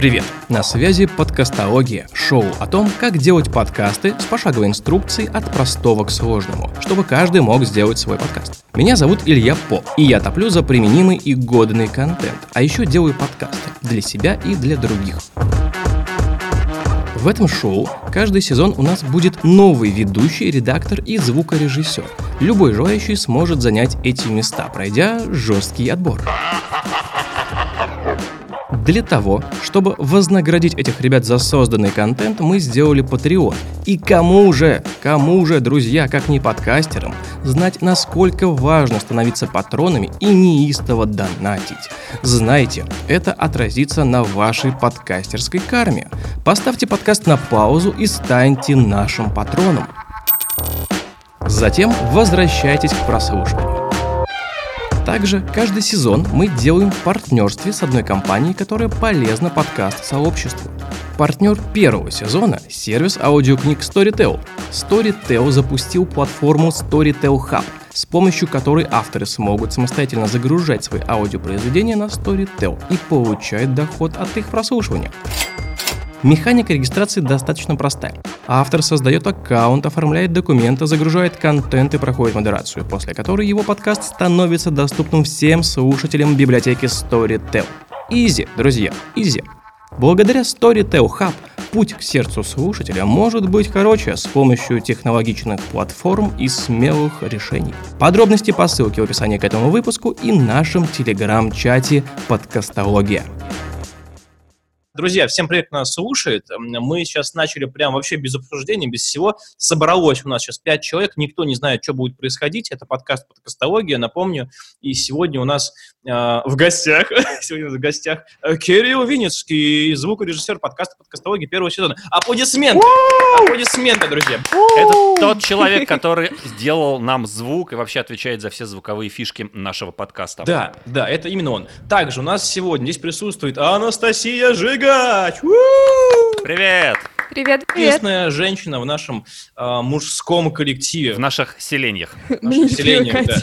Привет! На связи подкастология, шоу о том, как делать подкасты с пошаговой инструкцией от простого к сложному, чтобы каждый мог сделать свой подкаст. Меня зовут Илья По, и я топлю за применимый и годный контент, а еще делаю подкасты для себя и для других. В этом шоу каждый сезон у нас будет новый ведущий, редактор и звукорежиссер. Любой желающий сможет занять эти места, пройдя жесткий отбор. Для того, чтобы вознаградить этих ребят за созданный контент, мы сделали Patreon. И кому же, кому же, друзья, как не подкастерам, знать, насколько важно становиться патронами и неистово донатить. Знайте, это отразится на вашей подкастерской карме. Поставьте подкаст на паузу и станьте нашим патроном. Затем возвращайтесь к прослушиванию. Также каждый сезон мы делаем в партнерстве с одной компанией, которая полезна подкаст-сообществу. Партнер первого сезона – сервис аудиокниг Storytel. Storytel запустил платформу Storytel Hub, с помощью которой авторы смогут самостоятельно загружать свои аудиопроизведения на Storytel и получать доход от их прослушивания. Механика регистрации достаточно простая. Автор создает аккаунт, оформляет документы, загружает контент и проходит модерацию, после которой его подкаст становится доступным всем слушателям библиотеки Storytel. Изи, друзья, изи. Благодаря Storytel Hub путь к сердцу слушателя может быть короче с помощью технологичных платформ и смелых решений. Подробности по ссылке в описании к этому выпуску и нашем телеграм-чате «Подкастология». Друзья, всем привет, кто нас слушает. Мы сейчас начали прям вообще без обсуждения, без всего. Собралось у нас сейчас пять человек, никто не знает, что будет происходить. Это подкаст «Подкастология», напомню. И сегодня у нас э, в гостях, сегодня в гостях э, Кирилл Винницкий, звукорежиссер подкаста «Подкастология» первого сезона. Аплодисменты! Аплодисменты, друзья! Это тот человек, который сделал нам звук и вообще отвечает за все звуковые фишки нашего подкаста. Да, да, это именно он. Также у нас сегодня здесь присутствует Анастасия Жига. Гач! Привет! Привет, привет. Единственная женщина в нашем э, мужском коллективе. В наших селениях. В наших селениях, да.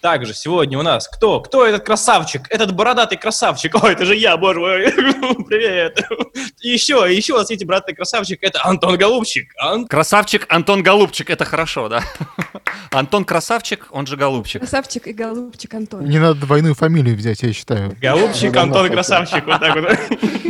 Также сегодня у нас кто? Кто этот красавчик? Этот бородатый красавчик. Ой, это же я, боже мой. Привет. Еще, еще у нас эти бородатый красавчик. Это Антон Голубчик. Ан... Красавчик Антон Голубчик. Это хорошо, да? Антон Красавчик, он же Голубчик. Красавчик и Голубчик Антон. Не надо двойную фамилию взять, я считаю. Голубчик, Антон Красавчик. Вот так вот.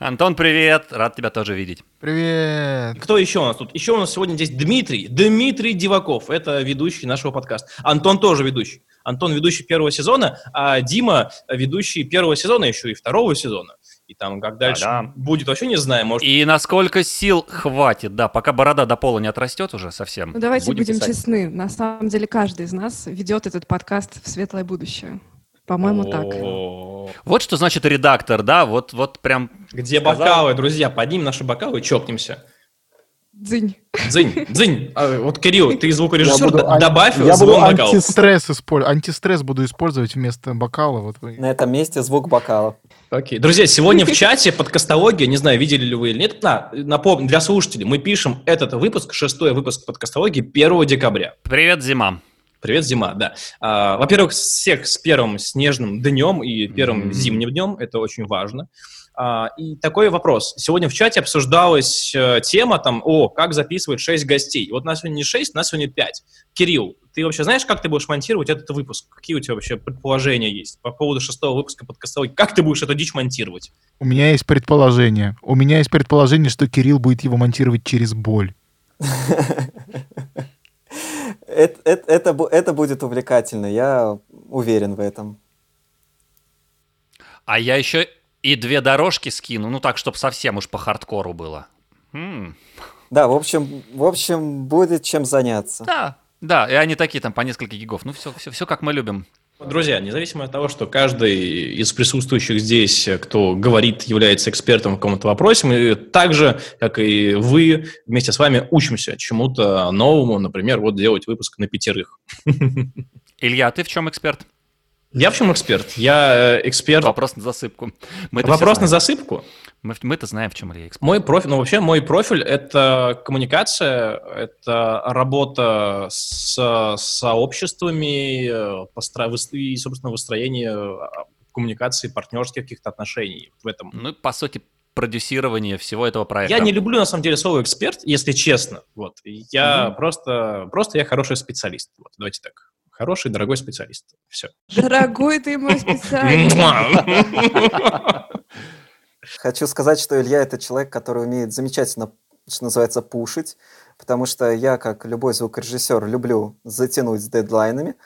Антон, привет! Рад тебя тоже видеть. Привет! Кто еще у нас тут? Еще у нас сегодня здесь Дмитрий. Дмитрий Диваков. Это ведущий нашего подкаста. Антон тоже ведущий. Антон ведущий первого сезона, а Дима ведущий первого сезона еще и второго сезона. И там, как дальше да, да. будет, вообще не знаю. Может... И насколько сил хватит, да, пока борода до пола не отрастет уже совсем. Ну, давайте будем, будем честны. На самом деле, каждый из нас ведет этот подкаст в светлое будущее. По-моему, так. Вот что значит редактор, да? Вот, вот прям... Где бокалы, друзья? Поднимем наши бокалы и чокнемся. Дзынь. Дзынь, дзынь. А, вот, Кирилл, ты звукорежиссер, буду, добавь я звон буду бокала. Антистресс, исполь... антистресс буду использовать вместо бокала. Вот. На этом месте звук бокала. Окей. Друзья, сегодня в чате подкастология, не знаю, видели ли вы или нет, на, напомню, для слушателей, мы пишем этот выпуск, шестой выпуск подкастологии 1 декабря. Привет, зима. Привет, зима, да. А, во-первых, всех с первым снежным днем и первым mm-hmm. зимним днем, это очень важно. А, и такой вопрос. Сегодня в чате обсуждалась э, тема там, о, как записывать 6 гостей. Вот нас сегодня не 6, нас сегодня 5. Кирилл, ты вообще знаешь, как ты будешь монтировать этот выпуск? Какие у тебя вообще предположения есть по поводу шестого выпуска подкаста? Как ты будешь эту дичь монтировать? У меня есть предположение. У меня есть предположение, что Кирилл будет его монтировать через боль. Это будет увлекательно, я уверен в этом. А я еще и две дорожки скину, ну так, чтобы совсем уж по хардкору было. М-м. Да, в общем, в общем, будет чем заняться. Да, да, и они такие там по несколько гигов. Ну, все, все, все как мы любим. Друзья, независимо от того, что каждый из присутствующих здесь, кто говорит, является экспертом в каком-то вопросе, мы так же, как и вы, вместе с вами учимся чему-то новому, например, вот делать выпуск на пятерых. Илья, ты в чем эксперт? Я в чем эксперт? Я э, эксперт... Вопрос на засыпку. Мы Вопрос на засыпку? Мы, мы-то знаем, в чем Илья эксперт. Мой профиль, ну вообще мой профиль — это коммуникация, это работа с сообществами постро... и, собственно, выстроение коммуникации, партнерских каких-то отношений в этом. Ну, по сути, продюсирование всего этого проекта. Я не люблю, на самом деле, слово эксперт, если честно. Вот. Я Мгм. просто, просто я хороший специалист. Вот, давайте так. Хороший, дорогой специалист. Все. Дорогой ты мой специалист. Хочу сказать, что Илья это человек, который умеет замечательно, что называется, пушить, потому что я, как любой звукорежиссер, люблю затянуть с дедлайнами,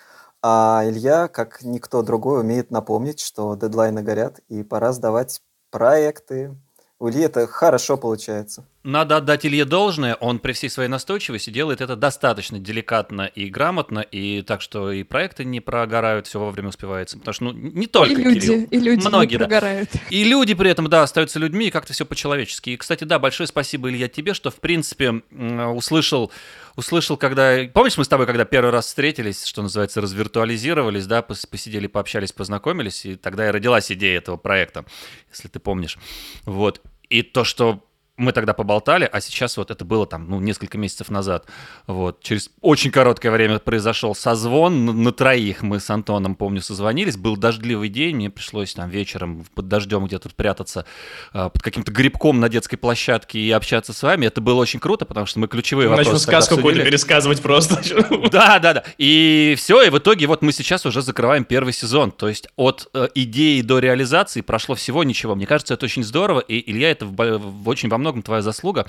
а Илья, как никто другой, умеет напомнить, что дедлайны горят, и пора сдавать проекты. У Ильи это хорошо получается. Надо отдать Илье должное, он при всей своей настойчивости делает это достаточно деликатно и грамотно, и так что и проекты не прогорают, все вовремя успевается. Потому что ну, не И только люди, Кирилл. и люди Многие, не да. прогорают. И люди при этом, да, остаются людьми, и как-то все по-человечески. И, кстати, да, большое спасибо, Илья, тебе, что, в принципе, м, услышал, услышал, когда... Помнишь, мы с тобой, когда первый раз встретились, что называется, развиртуализировались, да, пос- посидели, пообщались, познакомились, и тогда и родилась идея этого проекта, если ты помнишь. Вот. И то, что мы тогда поболтали, а сейчас вот это было там, ну, несколько месяцев назад. Вот. Через очень короткое время произошел созвон на, на троих. Мы с Антоном, помню, созвонились. Был дождливый день, мне пришлось там вечером под дождем где-то прятаться а, под каким-то грибком на детской площадке и общаться с вами. Это было очень круто, потому что мы ключевые Начну вопросы тогда сказку какую-то пересказывать просто. Да, да, да. И все, и в итоге вот мы сейчас уже закрываем первый сезон. То есть от э, идеи до реализации прошло всего ничего. Мне кажется, это очень здорово, и Илья, это в, в очень во многом твоя заслуга.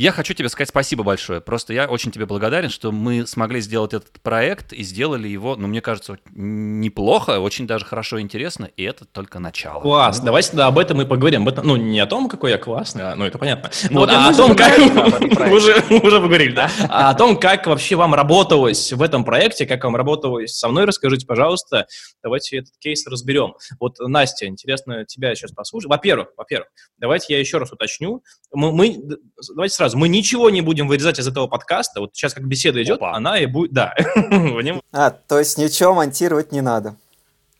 Я хочу тебе сказать спасибо большое. Просто я очень тебе благодарен, что мы смогли сделать этот проект и сделали его, ну, мне кажется, неплохо, очень даже хорошо и интересно, и это только начало. Класс, давайте тогда об этом и поговорим. Об этом, ну, не о том, какой я классный, а, ну, это понятно. Ну, вот, а мы о том, как... уже, уже поговорили, да? А о том, как вообще вам работалось в этом проекте, как вам работалось со мной, расскажите, пожалуйста. Давайте этот кейс разберем. Вот, Настя, интересно тебя сейчас послушать. Во-первых, во-первых, давайте я еще раз уточню. Мы, мы- давайте сразу, мы ничего не будем вырезать из этого подкаста. Вот сейчас как беседа идет, Опа. она и будет, да. А, то есть ничего монтировать не надо.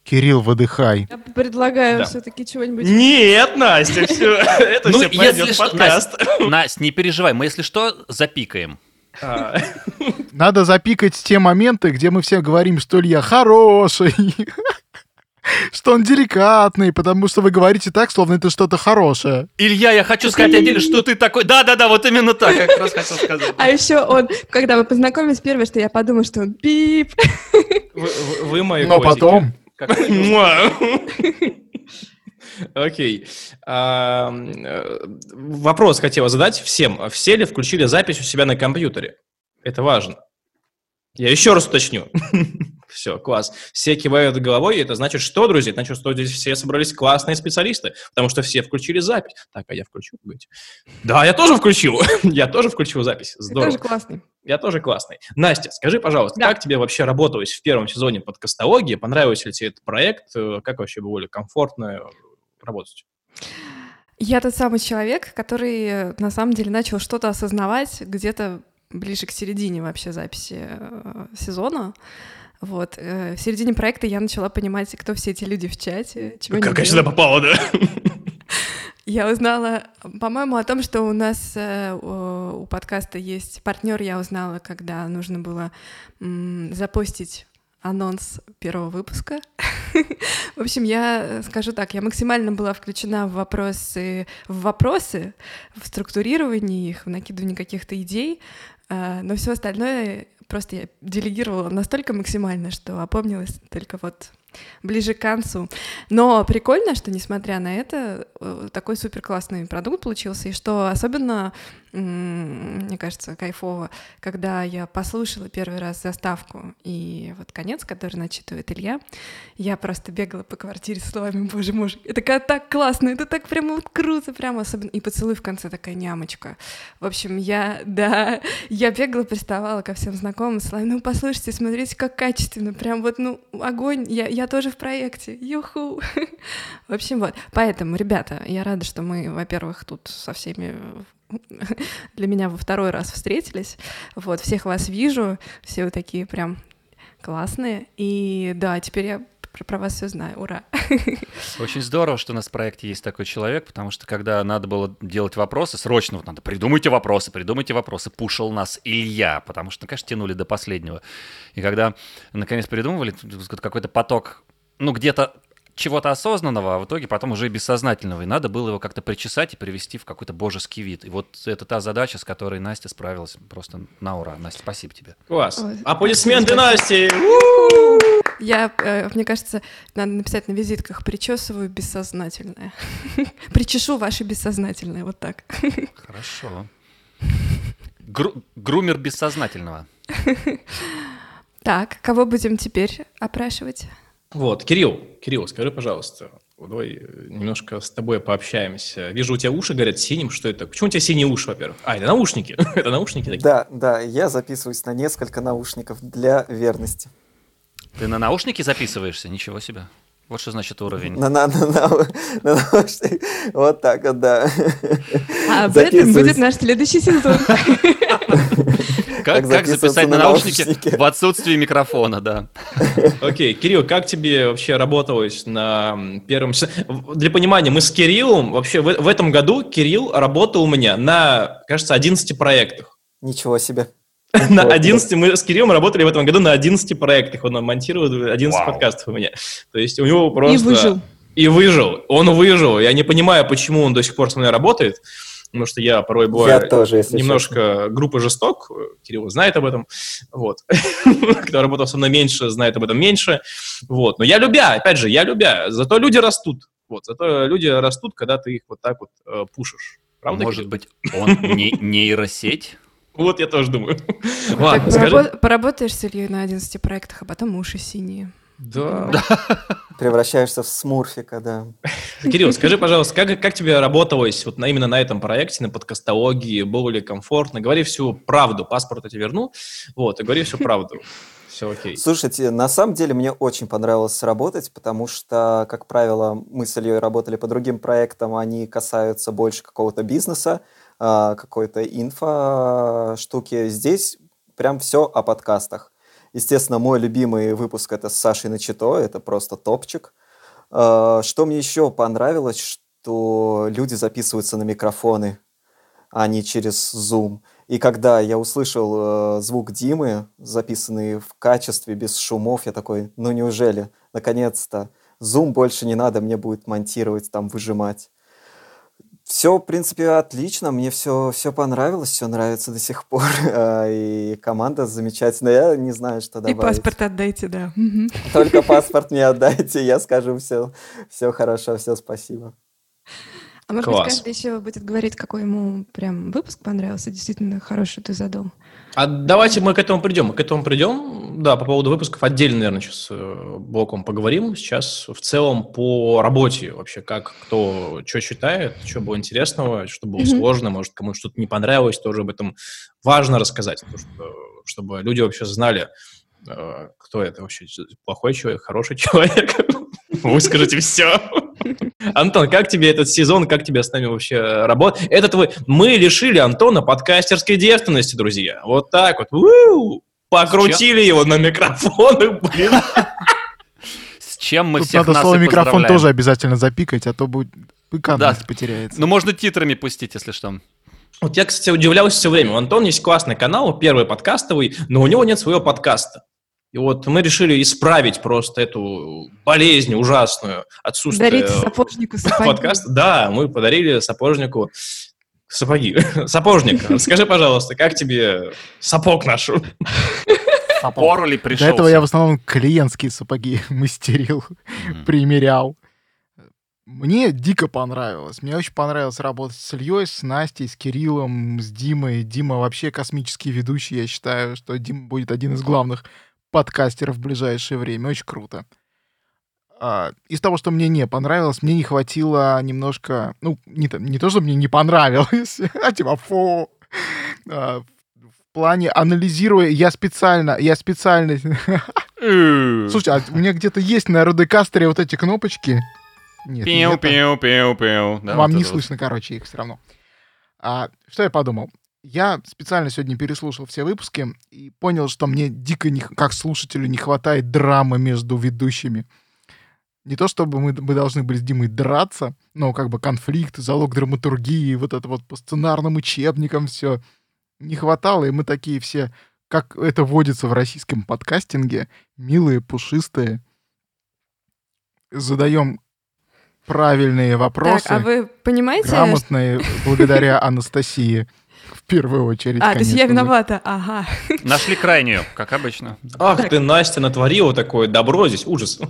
Кирилл, выдыхай. Я предлагаю Да. все-таки чего-нибудь. Нет, Настя, все, это Ну, все пойдет если в подкаст. Настя, не переживай, мы, если что, запикаем. А, Надо запикать те моменты, где мы все говорим, что Илья хороший, что он деликатный, потому что вы говорите так, словно это что-то хорошее. Илья, я хочу сказать отдельно, что ты такой... Да-да-да, вот именно так, я как раз хотел сказать. А еще он, когда мы познакомились, первое, что я подумала, что он пип. Вы, вы- мои Но котики. потом... Окей. А, Вопрос хотела задать всем. Все ли включили запись у себя на компьютере? Это важно. Я еще раз уточню. Все, класс. Все кивают головой, и это значит что, друзья? Это значит, что здесь все собрались классные специалисты, потому что все включили запись. Так, а я включу, погодите. Да, я тоже включил. Я тоже включил запись. Здорово. тоже классный. Я тоже классный. Настя, скажи, пожалуйста, Да. как тебе вообще работалось в первом сезоне подкастологии? Понравился ли тебе этот проект? Э, Как вообще было комфортно э, работать? Я тот самый человек, который э, на самом деле начал что-то осознавать где-то ближе к середине вообще записи сезона. Вот. э, В середине проекта я начала понимать, кто все эти люди в чате, чего как я сюда попала, да? Я узнала, по-моему, о том, что у нас э, у у подкаста есть партнер. Я узнала, когда нужно было м, запостить анонс первого выпуска. В общем, я э, скажу так, я максимально была включена в вопросы, в вопросы, в структурирование их, в накидывание каких-то идей, э, но все остальное просто я делегировала настолько максимально, что опомнилась только вот ближе к концу. Но прикольно, что несмотря на это, э, такой супер классный продукт получился, и что особенно, мне кажется, кайфово, когда я послушала первый раз заставку и вот конец, который начитывает Илья, я просто бегала по квартире с словами «Боже мой, это так классно, это так прям вот круто, прям особенно». И поцелуй в конце такая нямочка. В общем, я, да, я бегала, приставала ко всем знакомым, словами «Ну, послушайте, смотрите, как качественно, прям вот, ну, огонь, я, я тоже в проекте, юху». В общем, вот. Поэтому, ребята, я рада, что мы, во-первых, тут со всеми для меня во второй раз встретились. Вот, всех вас вижу, все вы такие прям классные. И да, теперь я про- вас все знаю. Ура! Очень здорово, что у нас в проекте есть такой человек, потому что когда надо было делать вопросы, срочно вот надо, придумайте вопросы, придумайте вопросы, пушил нас Илья, потому что, ну, конечно, тянули до последнего. И когда, наконец, придумывали, какой-то поток, ну, где-то чего-то осознанного, а в итоге потом уже и бессознательного. И надо было его как-то причесать и привести в какой-то божеский вид. И вот это та задача, с которой Настя справилась просто на ура. Настя, спасибо тебе. Класс. Ой, Аплодисменты. Насте! Я, э, мне кажется, надо написать на визитках «причесываю бессознательное». Причешу ваше бессознательное, вот так. Хорошо. Гру- грумер бессознательного. Так, кого будем теперь опрашивать? Вот, Кирилл, Кирилл, скажи, пожалуйста, давай э, немножко с тобой пообщаемся. Вижу, у тебя уши горят синим. Что это? Почему у тебя синие уши, во-первых? А, это наушники. это наушники такие. Да, да, я записываюсь на несколько наушников для верности. Ты на наушники записываешься? Ничего себе. Вот что значит уровень. На, на, на, на, на наушник- Вот так вот, да. А об этом будет наш следующий сезон. Как, как записать на на наушники наушники. в отсутствии микрофона, да. Окей, Кирилл, как тебе вообще работалось на первом... Для понимания, мы с Кириллом, вообще в, в этом году Кирилл работал у меня на, кажется, 11 проектах. Ничего себе. На 11, мы с Кириллом работали в этом году на 11 проектах. Он монтировал 11 Вау. подкастов у меня. То есть у него просто... И выжил. И выжил. Он выжил. Я не понимаю, почему он до сих пор со мной работает. Потому что я порой бываю Я тоже, если немножко группа жесток. Кирилл знает об этом. Вот. Кто работал со мной меньше, знает об этом меньше. Вот. Но я любя, опять же, я любя. Зато люди растут. Вот. Зато люди растут, когда ты их вот так вот э, пушишь. Правда, Может Кирилл? быть, он не, нейросеть? Вот я тоже думаю. Так, Ладно, скажи. порабо- Поработаешь с Ильей на 11 проектах, а потом уши синие. Да. Превращаешься в смурфика, да. Кирилл, скажи, пожалуйста, как, как тебе работалось вот на, именно на этом проекте, на подкастологии? Было ли комфортно? Говори всю правду. Паспорт я тебе верну. Вот, и говори всю правду. Все окей. Слушайте, на самом деле мне очень понравилось работать, потому что, как правило, мы с Ильей работали по другим проектам, они касаются больше какого-то бизнеса, а, какой-то инфо штуки. Здесь прям все о подкастах. Естественно, мой любимый выпуск это с Сашей Начито, это просто топчик. А, Что мне еще понравилось, что люди записываются на микрофоны, а не через Zoom. И когда я услышал э, звук Димы, записанный в качестве, без шумов, я такой, ну неужели, наконец-то, Zoom больше не надо, мне будет монтировать, там, выжимать. Все, в принципе, отлично, мне все, все понравилось, все нравится до сих пор, а, и команда замечательная, я не знаю, что И добавить. паспорт отдайте, да. Только паспорт мне отдайте, я скажу все, все хорошо, все спасибо. А может Класс. быть, каждый еще будет говорить, какой ему прям выпуск понравился, действительно хороший ты задал. А давайте мы к этому придем. Мы к этому придем. Да, по поводу выпусков отдельно, наверное, сейчас боком поговорим. Сейчас в целом по работе вообще, как кто что считает, что было интересного, что было Мгм. сложно, может, кому что-то не понравилось, тоже об этом важно рассказать, потому что, чтобы люди вообще знали, э, кто это вообще, плохой человек, хороший человек. Выскажите все. Антон, как тебе этот сезон, как тебе с нами вообще работать? Этот вы... Мы лишили Антона подкастерской девственности, друзья. Вот так вот. У-у-у. Покрутили его на микрофон, и, блин. С чем мы Тут всех надо нас слово и микрофон тоже обязательно запикать, а то будет пикантность Да. потеряется. Ну, можно титрами пустить, если что. Вот я, кстати, удивлялся все время. У Антона есть классный канал, первый подкастовый, но у него нет своего подкаста. И вот мы решили исправить просто эту болезнь ужасную, отсутствие Дарите сапожнику сапоги. подкаста. Да, мы подарили сапожнику сапоги. Сапожник, скажи, пожалуйста, как тебе сапог наш? Пору ли До пришел? этого я в основном клиентские сапоги мастерил, примерял. Мне дико понравилось. Мне очень понравилось работать с Ильей, с Настей, с Кириллом, с Димой. Дима вообще космический ведущий. Я считаю, что Дима будет один из главных подкастеров в ближайшее время. Очень круто. А, из того, что мне не понравилось, мне не хватило немножко... Ну, не, то- не то, что мне не понравилось, а типа фу. А, в плане анализируя, я специально, я специально... Слушай, а у меня где-то есть на Родекастере вот эти кнопочки. Нет, не Пиу, это. пиу, пиу, пиу. Да, Вам вот не это вот. слышно, короче, их все равно. А, что я подумал? Я специально сегодня переслушал все выпуски и понял, что мне дико, не, как слушателю, не хватает драмы между ведущими. Не то чтобы мы, мы должны были с Димой драться, но как бы конфликт, залог драматургии, вот это вот по сценарным учебникам все не хватало, и мы такие все, как это водится в российском подкастинге, милые, пушистые. задаем правильные вопросы, Так, а вы понимаете... грамотные, благодаря Анастасии, в первую очередь, А, то есть я виновата, ага. Нашли крайнюю, как обычно. Ах ты, Настя, натворила такое добро здесь, ужас.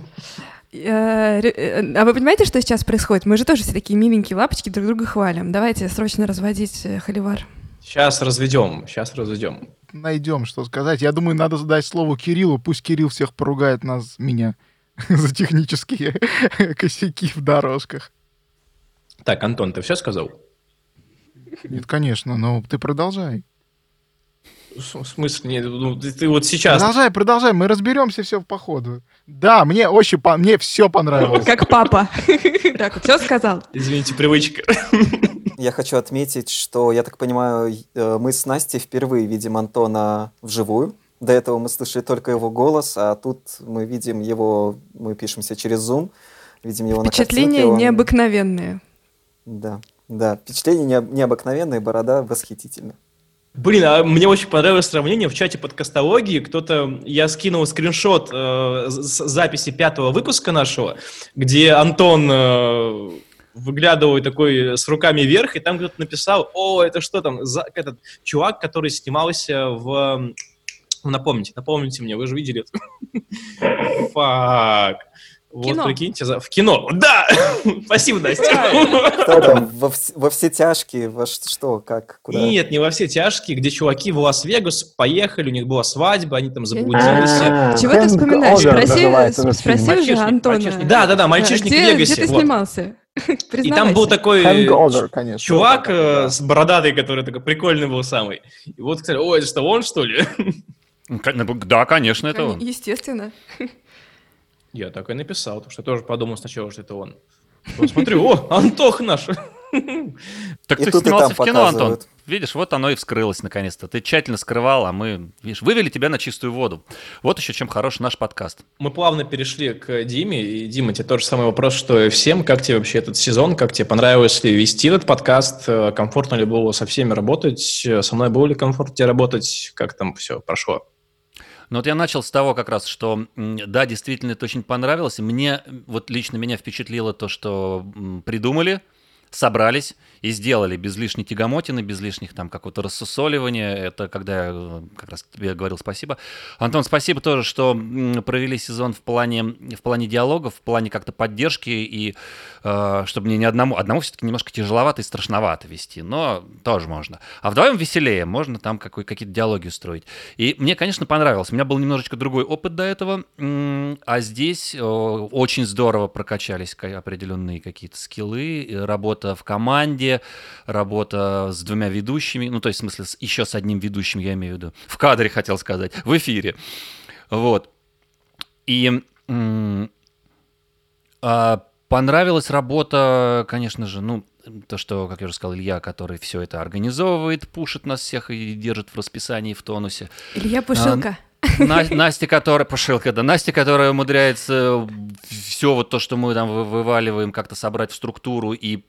Э, э, А вы понимаете, что сейчас происходит? Мы же тоже все такие миленькие лапочки друг друга хвалим. Давайте срочно разводить э, холивар. Сейчас разведем, сейчас разведем. Найдем, что сказать. Я думаю, надо задать слово Кириллу. Пусть Кирилл всех поругает нас, меня, за технические косяки в дорожках. Так, Антон, ты все сказал? Нет, конечно, но ты продолжай. В смысле, нет, ну, ты, вот сейчас... Продолжай, продолжай, мы разберемся все по ходу. Да, мне очень, по- мне все понравилось. Как папа. Так, все сказал? Извините, привычка. Я хочу отметить, что, я так понимаю, э, мы с Настей впервые видим Антона вживую. До этого мы слышали только его голос, а тут мы видим его, мы пишемся через Zoom, видим его на Впечатления картинке. он- необыкновенные. Да, да, впечатление необ- необыкновенное, борода восхитительная. Блин, а мне очень понравилось сравнение в чате подкастологии. Кто-то, я скинул скриншот э, с записи пятого выпуска нашего, где Антон э, выглядывает такой с руками вверх, и там кто-то написал, о, это что там, за, этот чувак, который снимался в... Напомните, напомните мне, вы же видели это. Фак. Вот, Кино. прикиньте, за- в кино. Да! Спасибо, Настя. Что там, во, вс- во все тяжкие, во что, как, куда? Нет, не во все тяжкие, где чуваки в Лас-Вегас поехали, у них была свадьба, они там заблудились. Чего ты вспоминаешь? Спроси, уже Антона. мальчишник. Да, да, да, мальчишник в Вегасе, Где ты снимался? И там был такой Hangover, конечно. чувак э, вот, с бородатый, который такой прикольный был самый. И вот, кстати, ой, это что, он, что ли? Да, конечно, это он. Естественно. Я так и написал, потому что я тоже подумал сначала, что это он. Вот смотрю, о, Антох наш. Так И ты снимался в кино, Антон. Видишь, вот оно и вскрылось наконец-то. Ты тщательно скрывал, а мы, видишь, вывели тебя на чистую воду. Вот еще чем хорош наш подкаст. Мы плавно перешли к Диме. И, Дима, тебе тот же самый вопрос, что и всем. Как тебе вообще этот сезон? Как тебе понравилось ли вести этот подкаст? Э, Комфортно ли было со всеми работать? Со мной было ли комфортно тебе работать? Как там все прошло? Ну вот я начал с того как раз, что да, действительно это очень понравилось. Мне, вот лично меня впечатлило то, что придумали, собрались и сделали без лишней тягомотины, без лишних там какого-то рассусоливания. Это когда я э, как раз тебе говорил спасибо. Антон, спасибо тоже, что провели сезон в плане, в плане диалогов, в плане как-то поддержки и э, чтобы мне ни одному, одному все-таки немножко тяжеловато и страшновато вести, но тоже можно. А вдвоем веселее, можно там какой, какие-то диалоги устроить. И мне, конечно, понравилось. У меня был немножечко другой опыт до этого, а здесь э, очень здорово прокачались ка- определенные какие-то скиллы, работа в команде, работа с двумя ведущими, ну, то есть, в смысле, еще с одним ведущим, я имею в виду, в кадре, хотел сказать, в эфире. Вот. И а, понравилась работа, конечно же, ну, то, что, как я уже сказал, Илья, который все это организовывает, пушит нас всех и держит в расписании, в тонусе. Илья Пушилка. На- Настя, которая, пошилка, да, Настя, которая умудряется все вот то, что мы там вы- вываливаем, как-то собрать в структуру и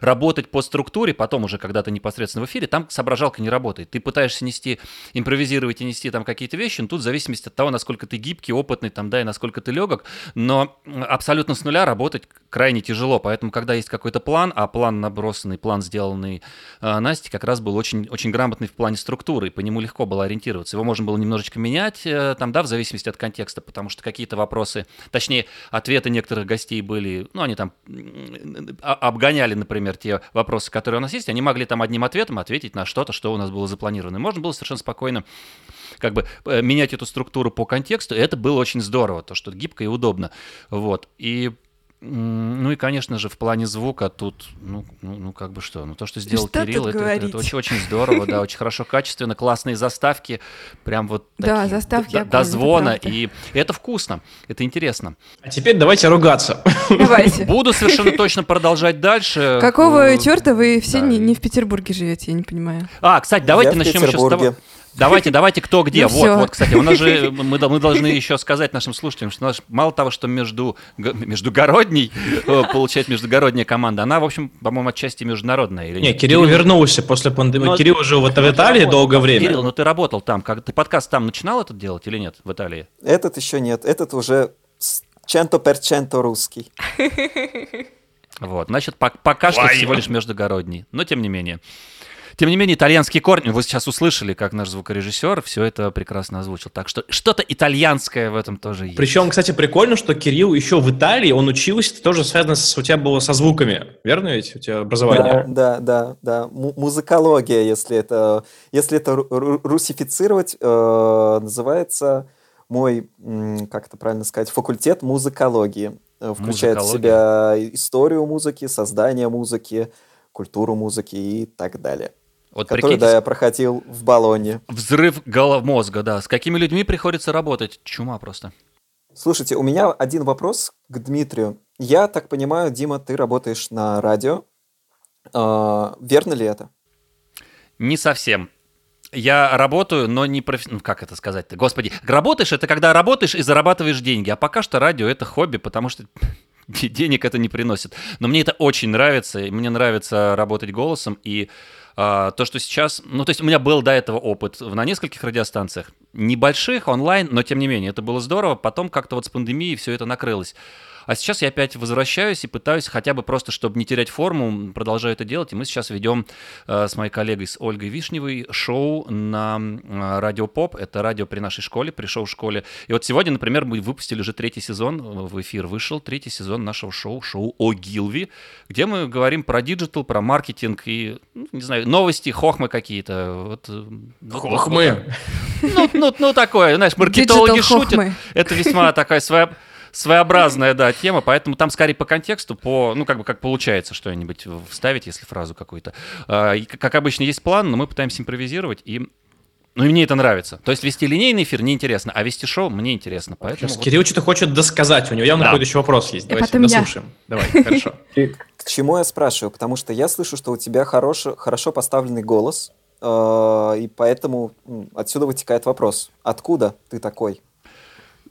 работать по структуре, потом уже когда-то непосредственно в эфире, там соображалка не работает. Ты пытаешься нести, импровизировать и нести там какие-то вещи, но тут в зависимости от того, насколько ты гибкий, опытный, там, да, и насколько ты легок, но абсолютно с нуля работать крайне тяжело, поэтому, когда есть какой-то план, а план набросанный, план сделанный э, как раз был очень, очень грамотный в плане структуры, и по нему легко было ориентироваться. Его можно было немножечко менять, э, там, да, в зависимости от контекста, потому что какие-то вопросы, точнее, ответы некоторых гостей были, ну, они там а- обгоняли, например, те вопросы, которые у нас есть, они могли там одним ответом ответить на что-то, что у нас было запланировано. И можно было совершенно спокойно как бы э, менять эту структуру по контексту, и это было очень здорово, то, что гибко и удобно. Вот. И ну и, конечно же, в плане звука тут, ну, ну, ну, как бы что, ну то, что сделал Что Кирилл, это, это- это очень, очень здорово, да, очень хорошо, качественно, классные заставки, прям вот Да, такие, заставки до, до это звона, правда. и это вкусно, это интересно. А теперь давайте ругаться. Давайте. Буду совершенно точно продолжать дальше. Какого черта вы все да. не, не в Петербурге живете, я не понимаю. А, кстати, давайте Я начнем еще с того. Давайте, давайте, кто где. Ну вот, всё. вот, кстати, у нас же мы, мы должны еще сказать нашим слушателям, что у нас мало того, что между междугородней э, получает междугородняя команда, она, в общем, по-моему, отчасти международная. Или Не, нет? Кирилл вернулся после пандемии. Ну, Кирилл жил вот в Италии долгое время. Кирилл, ну ты работал там, как ты подкаст там начинал этот делать или нет в Италии? Этот еще нет. Этот уже Ченто перченто русский. Вот, значит, по- пока что всего лишь междугородний, но тем не менее. Тем не менее, итальянские корни, вы сейчас услышали, как наш звукорежиссер все это прекрасно озвучил. Так что что-то итальянское в этом тоже есть. Причем, кстати, прикольно, что Кирилл еще в Италии, он учился, это тоже связано с, у тебя было со звуками, верно ведь, у тебя образование? Да, да, да, да. Му- музыкология, если это, если это ру- ру- русифицировать, э, называется мой, как это правильно сказать, факультет музыкологии. Э, Включает в себя историю музыки, создание музыки, культуру музыки и так далее. Вот Который, прикиньте, да, я проходил в Болонье. взрыв голов мозга, да. С какими людьми приходится работать? Чума просто. Слушайте, у меня один вопрос к Дмитрию. Я так понимаю, Дима, ты работаешь на радио. А, верно ли это? Не совсем. Я работаю, но не профи... Ну, как это сказать-то? Господи, работаешь — это когда работаешь и зарабатываешь деньги. А пока что радио — это хобби, потому что денег это не приносит. Но мне это очень нравится. и Мне нравится работать голосом. И а, то, что сейчас... Ну, то есть у меня был до этого опыт на нескольких радиостанциях. Небольших, онлайн, но тем не менее, это было здорово. Потом как-то вот с пандемией все это накрылось. А сейчас я опять возвращаюсь и пытаюсь хотя бы просто, чтобы не терять форму, продолжаю это делать. И мы сейчас ведем э, с моей коллегой, с Ольгой Вишневой, шоу на э, Радио Поп. Это радио при нашей школе, при шоу-школе. И вот сегодня, например, мы выпустили уже третий сезон, э, в эфир вышел третий сезон нашего шоу, шоу Ogilvy, где мы говорим про digital, про маркетинг и, ну, не знаю, новости, хохмы какие-то. Вот, э, вот- Хохмы. ну, ну, ну, такое, знаешь, маркетологи шутят. хохмы. Это весьма такая своя, своеобразная, да, тема, поэтому там скорее по контексту, по, ну, как бы, как получается что-нибудь вставить, если фразу какую-то. А, как обычно, есть план, но мы пытаемся импровизировать, и ну, и мне это нравится. То есть вести линейный эфир неинтересно, а вести шоу мне интересно. Поэтому Сейчас вот- Кирилл что-то хочет досказать, у него явно Да. какой-то еще вопрос есть. Давайте потом я. дослушаем. Давай, хорошо. К чему я спрашиваю? Потому что я слышу, что у тебя хороший, хорошо поставленный голос, э, и поэтому отсюда вытекает вопрос. Откуда ты такой?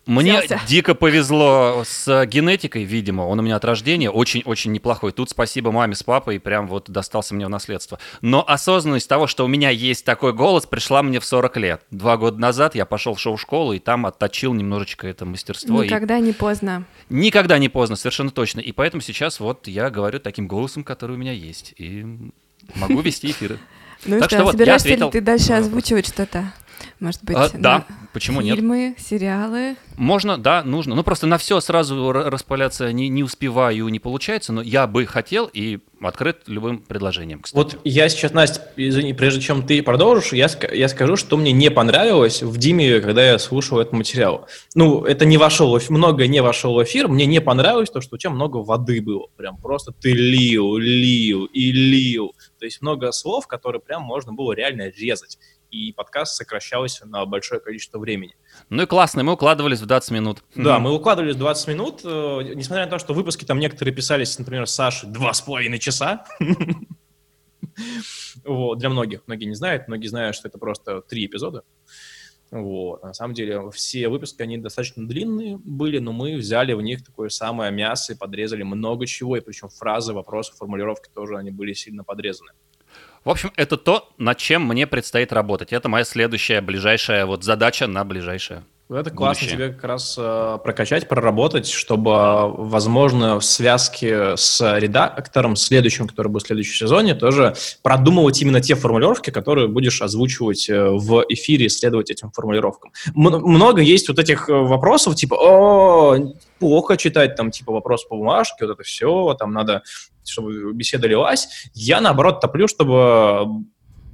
Мне Взялся. дико повезло с генетикой, видимо. Он у меня от рождения очень-очень неплохой. Тут спасибо маме с папой, прям вот достался мне в наследство. Но осознанность того, что у меня есть такой голос, пришла мне в 40 лет. Два года назад я пошел в шоу-школу и там отточил немножечко это мастерство. И Никогда не поздно. Никогда не поздно, совершенно точно. И поэтому сейчас вот я говорю таким голосом, который у меня есть. И могу вести эфиры. Ну и Так что, что вот собираешься ли ты дальше озвучивать что-то? Может быть, А, да, на почему нет? фильмы, сериалы? Можно, да, нужно. Ну, просто на все сразу р- распыляться не, не успеваю, не получается, но я бы хотел и открыт любым предложением, кстати. Вот я сейчас, Настя, извини, прежде чем ты продолжишь, я, я скажу, что мне не понравилось в Диме, когда я слушал этот материал. Ну, это не вошло, многое не вошло в эфир, мне не понравилось то, что у тебя много воды было. Прям просто ты лил, лил и лил. То есть много слов, которые прям можно было реально резать. И подкаст сокращался на большое количество времени. Ну и классно, мы укладывались в 20 минут. Да, мы укладывались 20 минут, э, несмотря на то, что выпуски там некоторые писались, например, с Сашей два с половиной часа. Вот, для многих. Многие не знают, многие знают, что это просто три эпизода. Вот. На самом деле все выпуски, они достаточно длинные были, но мы взяли в них такое самое мясо и подрезали много чего, и причем фразы, вопросы, формулировки тоже они были сильно подрезаны. В общем, это то, над чем мне предстоит работать. Это моя следующая, ближайшая вот задача на ближайшее. Вот Это классно Будущее. тебе как раз э, прокачать, проработать, чтобы, э, возможно, в связке с редактором следующим, который будет в следующем сезоне, тоже продумывать именно те формулировки, которые будешь озвучивать э, в эфире, следовать этим формулировкам. М- много есть вот этих э, вопросов, типа, о, плохо читать, там, типа, вопрос по бумажке, вот это все, там надо, чтобы беседа лилась. Я, наоборот, топлю, чтобы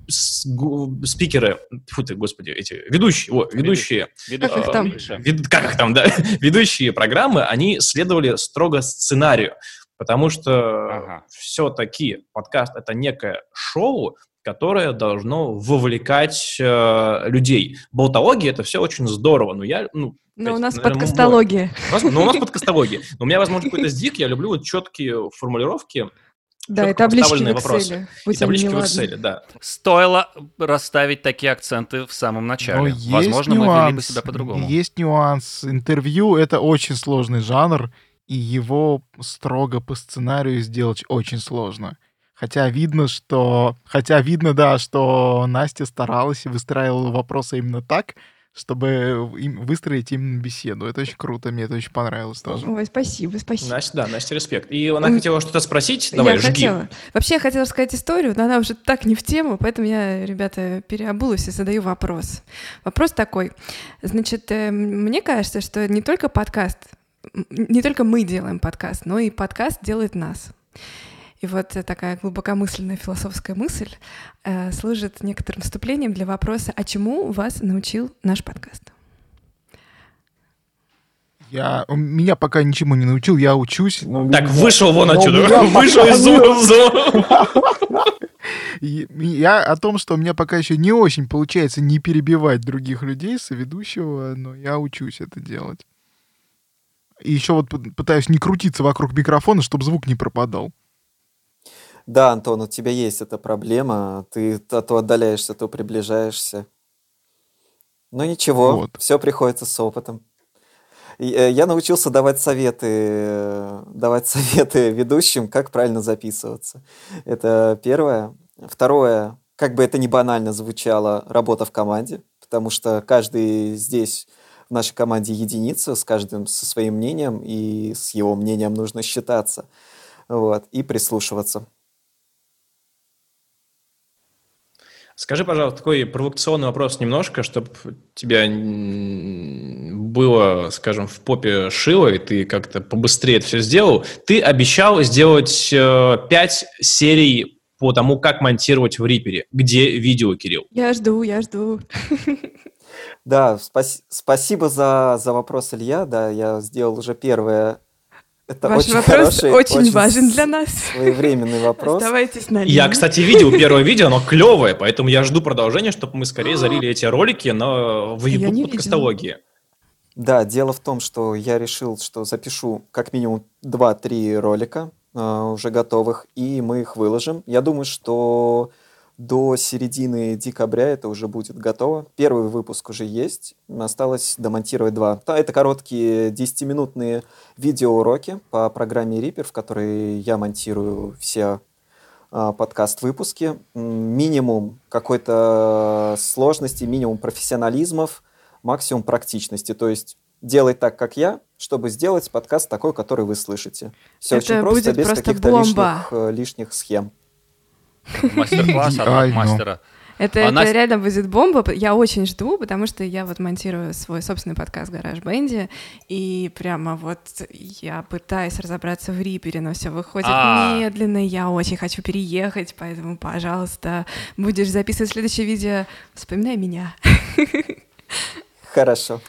спикеры, фу ты, господи, эти ведущие, о, ведущие, Как их там? Вед- как их там, да? Ведущие программы, они следовали строго сценарию, потому что Ага. все-таки подкаст — это некое шоу, которое должно вовлекать э, людей. Болтология — это все очень здорово, но я, ну, Но у опять, нас наверное, подкастология. у ну, у нас подкастология. Но у меня, возможно, какой-то сдвиг, я люблю вот четкие формулировки Да, и таблички в. Excel. и таблички в. Excel, да. Стоило расставить такие акценты в самом начале. Но есть Возможно, мы вели бы нюанс, себя по-другому. Есть нюанс. Интервью — это очень сложный жанр, и его строго по сценарию сделать очень сложно. Хотя видно, что... Хотя видно, да, что Настя старалась и выстраивала вопросы именно так, чтобы им выстроить именно беседу. Это очень круто, мне это очень понравилось тоже. Ой, спасибо, спасибо. Настя, да, Настя, респект. И она хотела что-то спросить. Давай, я жги. хотела. Вообще, я хотела рассказать историю, но она уже так не в тему, поэтому я, ребята, переобулась и задаю вопрос. Вопрос такой. Значит, э, мне кажется, что не только подкаст, не только мы делаем подкаст, но и подкаст делает нас. И вот такая глубокомысленная философская мысль э, служит некоторым вступлением для вопроса, а чему вас научил наш подкаст? Я, он меня пока ничему не научил, я учусь. Ну, Так, меня- вышел вон ну, отсюда. меня Вышел из зоны. Я о том, что у меня пока еще не очень получается не перебивать других людей, соведущего, но я учусь это делать. И еще вот пытаюсь не крутиться вокруг микрофона, чтобы звук не пропадал. Да, Антон, у тебя есть эта проблема. Ты то, то отдаляешься, то приближаешься. Но ничего, Вот. все приходится с опытом. Э, я научился давать советы, э, давать советы ведущим, как правильно записываться. Это первое. Второе, как бы это ни банально звучало, работа в команде, потому что каждый здесь в нашей команде единица, с каждым со своим мнением, и с его мнением нужно считаться. Вот, и прислушиваться. Скажи, пожалуйста, такой провокационный вопрос немножко, чтобы тебя было, скажем, в попе шило, и ты как-то побыстрее это все сделал. Ты обещал сделать э, пять серий по тому, как монтировать в Рипере. Где видео, Кирилл? Я жду, я жду. Да, спас- спасибо за, за вопрос, Илья. Да, я сделал уже первое. Это Ваш очень вопрос хороший, очень важен с- для нас. Своевременный вопрос. Оставайтесь на Я, линии. кстати, видел первое видео, оно клевое, поэтому я жду продолжения, чтобы мы скорее залили эти ролики на, в Я YouTube подкастологии. Да, дело в том, что я решил, что запишу как минимум 2-3 ролика а, уже готовых, и мы их выложим. Я думаю, что до середины декабря это уже будет готово. Первый выпуск уже есть, осталось домонтировать два. Это короткие 10-минутные видеоуроки по программе Reaper, в которой я монтирую все а, подкаст-выпуски. Минимум какой-то сложности, минимум профессионализмов, максимум практичности. То есть делать так, как я, чтобы сделать подкаст такой, который вы слышите. Все Это очень просто, будет без каких-то лишних, э, лишних схем. Мастер-класс от мастера. Это, А это реально будет бомба. Я очень жду, потому что я вот монтирую свой собственный подкаст «Гараж Бенди», и прямо вот я пытаюсь разобраться в Рипере, но все выходит А. медленно. Я очень хочу переехать, поэтому, пожалуйста, будешь записывать следующее видео, вспоминай меня. Хорошо.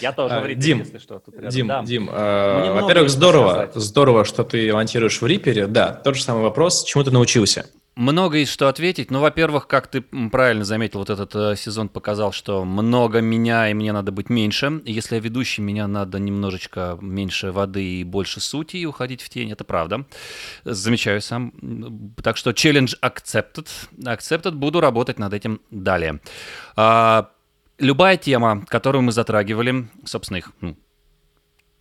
Я тоже А, в Рипере, Дим, если что. тут рядом. Дим, Да. Дим, э, во-первых, здорово, рассказать. здорово, что ты монтируешь в Рипере. Да, тот же самый вопрос, чему ты научился? Много есть что ответить. Ну, во-первых, как ты правильно заметил, вот этот э, сезон показал, что много меня, и мне надо быть меньше. Если я ведущий, меня надо немножечко меньше воды и больше сути и уходить в тень. Это правда. Замечаю сам. Так что челлендж accepted. Accepted. Буду работать над этим далее. А, любая тема, которую мы затрагивали, собственно, их ну,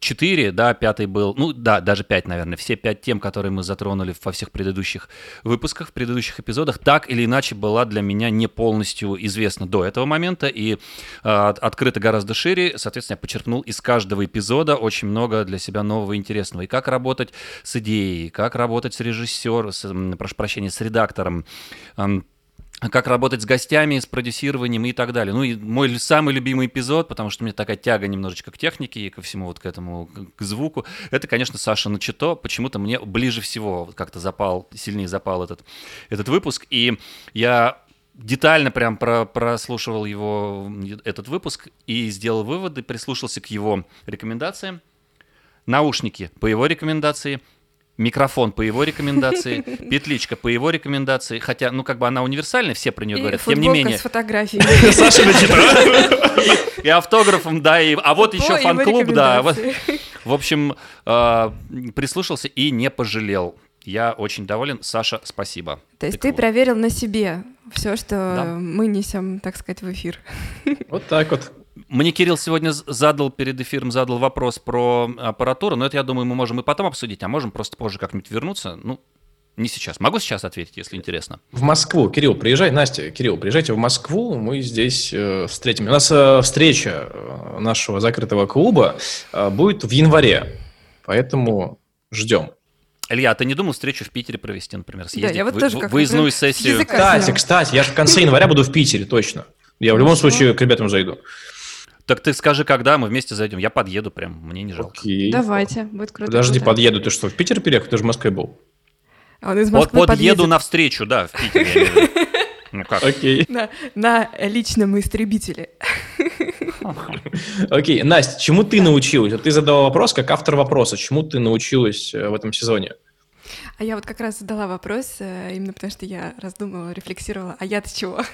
четыре, да, пятый был, ну да, даже пять, наверное, все пять тем, которые мы затронули во всех предыдущих выпусках, в предыдущих эпизодах, так или иначе была для меня не полностью известна до этого момента и э, от- открыта гораздо шире, соответственно, я почерпнул из каждого эпизода очень много для себя нового и интересного. И как работать с идеей, как работать с режиссером, с, прошу прощения, с редактором, эм, как работать с гостями, с продюсированием и так далее. Ну и мой самый любимый эпизод, потому что у меня такая тяга немножечко к технике и ко всему вот к этому, к- звуку, это, конечно, Саша Начито. Почему-то мне ближе всего как-то запал, сильнее запал этот, этот выпуск. И я детально прям про, прослушивал его, этот выпуск, и сделал выводы, прислушался к его рекомендациям. Наушники по его рекомендации, микрофон по его рекомендации, петличка по его рекомендации, хотя, ну, как бы она универсальная, все про нее И говорят, тем не менее. с фотографией. Саша. И автографом, да, и, а вот еще фан-клуб, да. В общем, э, прислушался и не пожалел. Я очень доволен. Саша, спасибо. То есть Так ты вот. проверил на себе все, что Да. мы несем, так сказать, в эфир. Вот так вот. Мне Кирилл сегодня задал перед эфиром задал вопрос про аппаратуру, но это, я думаю, мы можем и потом обсудить, а можем просто позже как-нибудь вернуться. Ну, Не сейчас. Могу сейчас ответить, если интересно. В Москву. Кирилл, приезжай. Настя, Кирилл, приезжайте в Москву. Мы здесь э, встретим. У нас э, встреча э, нашего закрытого клуба э, будет в январе. Поэтому ждем. Илья, а ты не думал встречу в Питере провести, например, съездить? я вот Вы- тоже как-то Выездную сессию. языка Кстати, кстати, я же в конце января буду в Питере, точно. Я в любом Хорошо. случае к ребятам зайду. Так ты скажи, когда мы вместе зайдем. Я подъеду прям, мне не жалко. Окей. Давайте, будет круто. Подожди, круто. подъеду. Ты что, в Питер переехал? Ты же в Москве был. Он из Вот Москвы подъеду подъедет навстречу, да, в Питере. Ну как? Окей. на, на личном истребителе. Окей. Настя, чему ты научилась? Вот Ты задала вопрос как автор вопроса. Чему ты научилась э, в этом сезоне? А я вот как раз задала вопрос, э, именно потому что я раздумывала, рефлексировала, а я-то чего?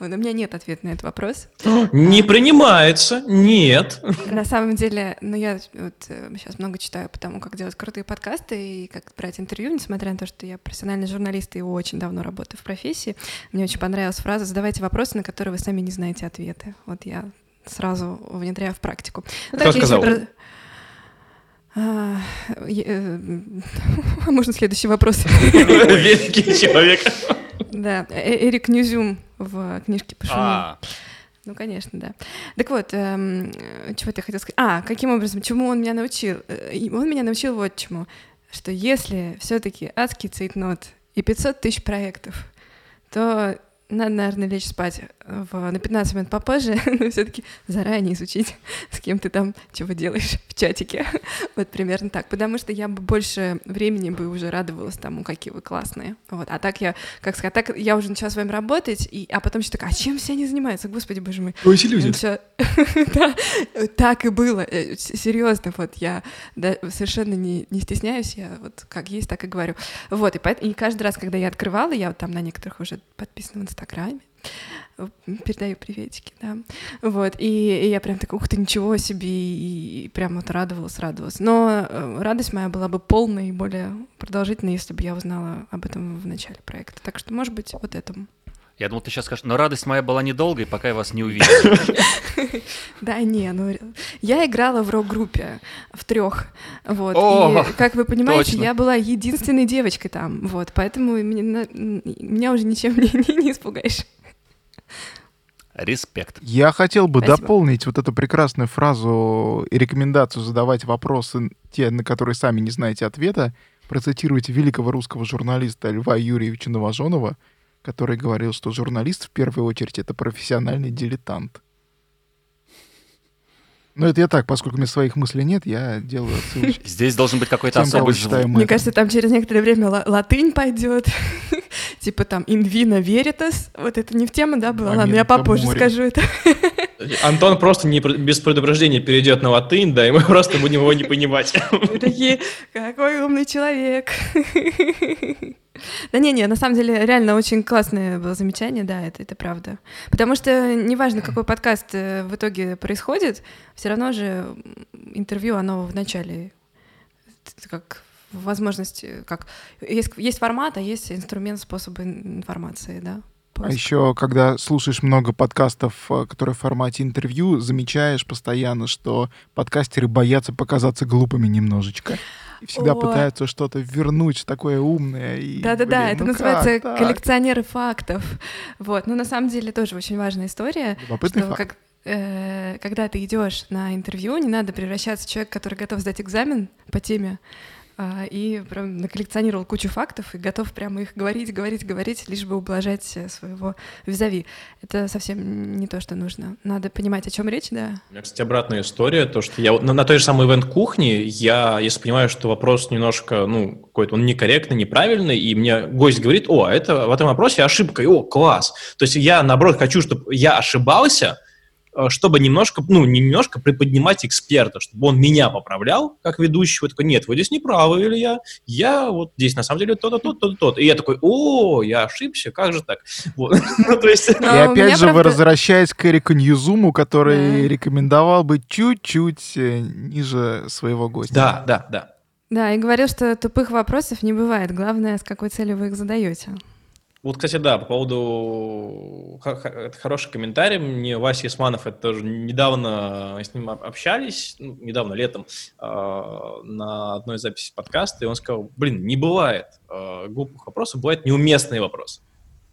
Вот, у меня нет ответа на этот вопрос. Не принимается. Нет. На самом деле, ну я вот сейчас много читаю по тому, как делать крутые подкасты и как брать интервью, несмотря на то, что я профессиональный журналист и очень давно работаю в профессии. Мне очень понравилась фраза «задавайте вопросы, на которые вы сами не знаете ответы». Вот я сразу внедряю в практику. Ну, Кто так, если сказал? А, э, Можно следующий вопрос? Великий человек. Да, Э- Эрик Ньюзюм в книжке Пашиной. А, Ну, конечно, да. Так вот, эм, э, чего ты хотел сказать? А, каким образом, чему он меня научил? Э, Он меня научил вот чему, что если все таки адский цейтнот и 500 тысяч проектов, то надо, наверное, лечь спать в, на 15 минут попозже, но все таки заранее изучить, с кем ты там чего делаешь в чатике. вот примерно так. Потому что я бы больше времени бы уже радовалась тому, какие вы классные. Вот. А так я, как сказать, так я уже начала с вами работать, и, а потом еще такая, а чем все они занимаются? Господи, боже мой. Ой, люди. Всё- Да, так и было. Э, Серьезно, вот я да, совершенно не, не стесняюсь, я вот как есть, так и говорю. Вот, и, и каждый раз, когда я открывала, я вот там на некоторых уже подписана в Инстаграме, передаю приветики, да. Вот, и, и я прям такая, ух ты, ничего себе, и, и прям вот радовалась, радовалась. Но э, радость моя была бы полной и более продолжительной, если бы я узнала об этом в начале проекта. Так что, может быть, вот этому. я думал, ты сейчас скажешь, но радость моя была недолгой, пока я вас не увидел. Да, не, ну я играла в рок-группе в трех, вот. И как вы понимаете, я была единственной девочкой там, вот, поэтому меня уже ничем не испугаешь. Респект. Я хотел бы Спасибо. дополнить вот эту прекрасную фразу и рекомендацию задавать вопросы, те, на которые сами не знаете ответа. Процитируйте великого русского журналиста Льва Юрьевича Новоженова, который говорил, что журналист в первую очередь это профессиональный дилетант. Ну, это я так, поскольку у меня своих мыслей нет, я делаю отсылочки Здесь должен быть какой-то особый звук. Мне кажется, там через некоторое время ла- латынь пойдет, типа там инвина веритас, вот это не в тему, да, было? Ладно, я попозже скажу это. Антон просто не, без предупреждения перейдет на латынь, да, и мы просто будем его не понимать. Вы такие, какой умный человек. Да не, не, на самом деле реально очень классное было замечание, да, это, это правда. Потому что неважно, какой подкаст э, в итоге происходит, все равно же интервью, оно в начале как возможность, э, как есть, есть формат, а есть инструмент, способы ин- информации, да. А поиск. еще, когда слушаешь много подкастов, э, которые в формате интервью, замечаешь постоянно, что подкастеры боятся показаться глупыми немножечко. И всегда О. пытаются что-то вернуть такое умное. И, Да-да-да, это ну называется как коллекционеры фактов. Вот, ну на самом деле тоже очень важная история. Любопытный что факт. как, э, когда ты идешь на интервью, не надо превращаться в человека, который готов сдать экзамен по теме и прям наколлекционировал кучу фактов и готов прямо их говорить, говорить, говорить, лишь бы ублажать э, своего визави. Это совсем не то, что нужно. Надо понимать, о чем речь, да. У меня, кстати, обратная история, то, что я на, на той же самой ивент-кухне, я, если понимаю, что вопрос немножко, ну, какой-то он некорректный, неправильный, и мне гость говорит, о, это в этом вопросе ошибка, и, о, класс. То есть я, наоборот, хочу, чтобы я ошибался, чтобы немножко, ну, не немножко приподнимать эксперта, чтобы он меня поправлял, как ведущего, такой, нет, вы здесь не правы, или я, я вот здесь на самом деле то-то, то-то, то-то. И я такой, о, я ошибся, как же так? Вот. Ну, то есть... Но И опять же, вы возвращаясь к Эрику Ньюзуму, который рекомендовал быть чуть-чуть э, ниже своего гостя. Да, да, да. Да, и говорил, что тупых вопросов не бывает. Главное, с какой целью вы их задаете. Вот, кстати, да, по поводу... Это хороший комментарий. Мне Вася Исманов, это тоже недавно с ним об- общались, ну, недавно, летом, а, на одной записи подкаста, и он сказал, блин, не бывает а, глупых вопросов, бывают неуместные вопросы.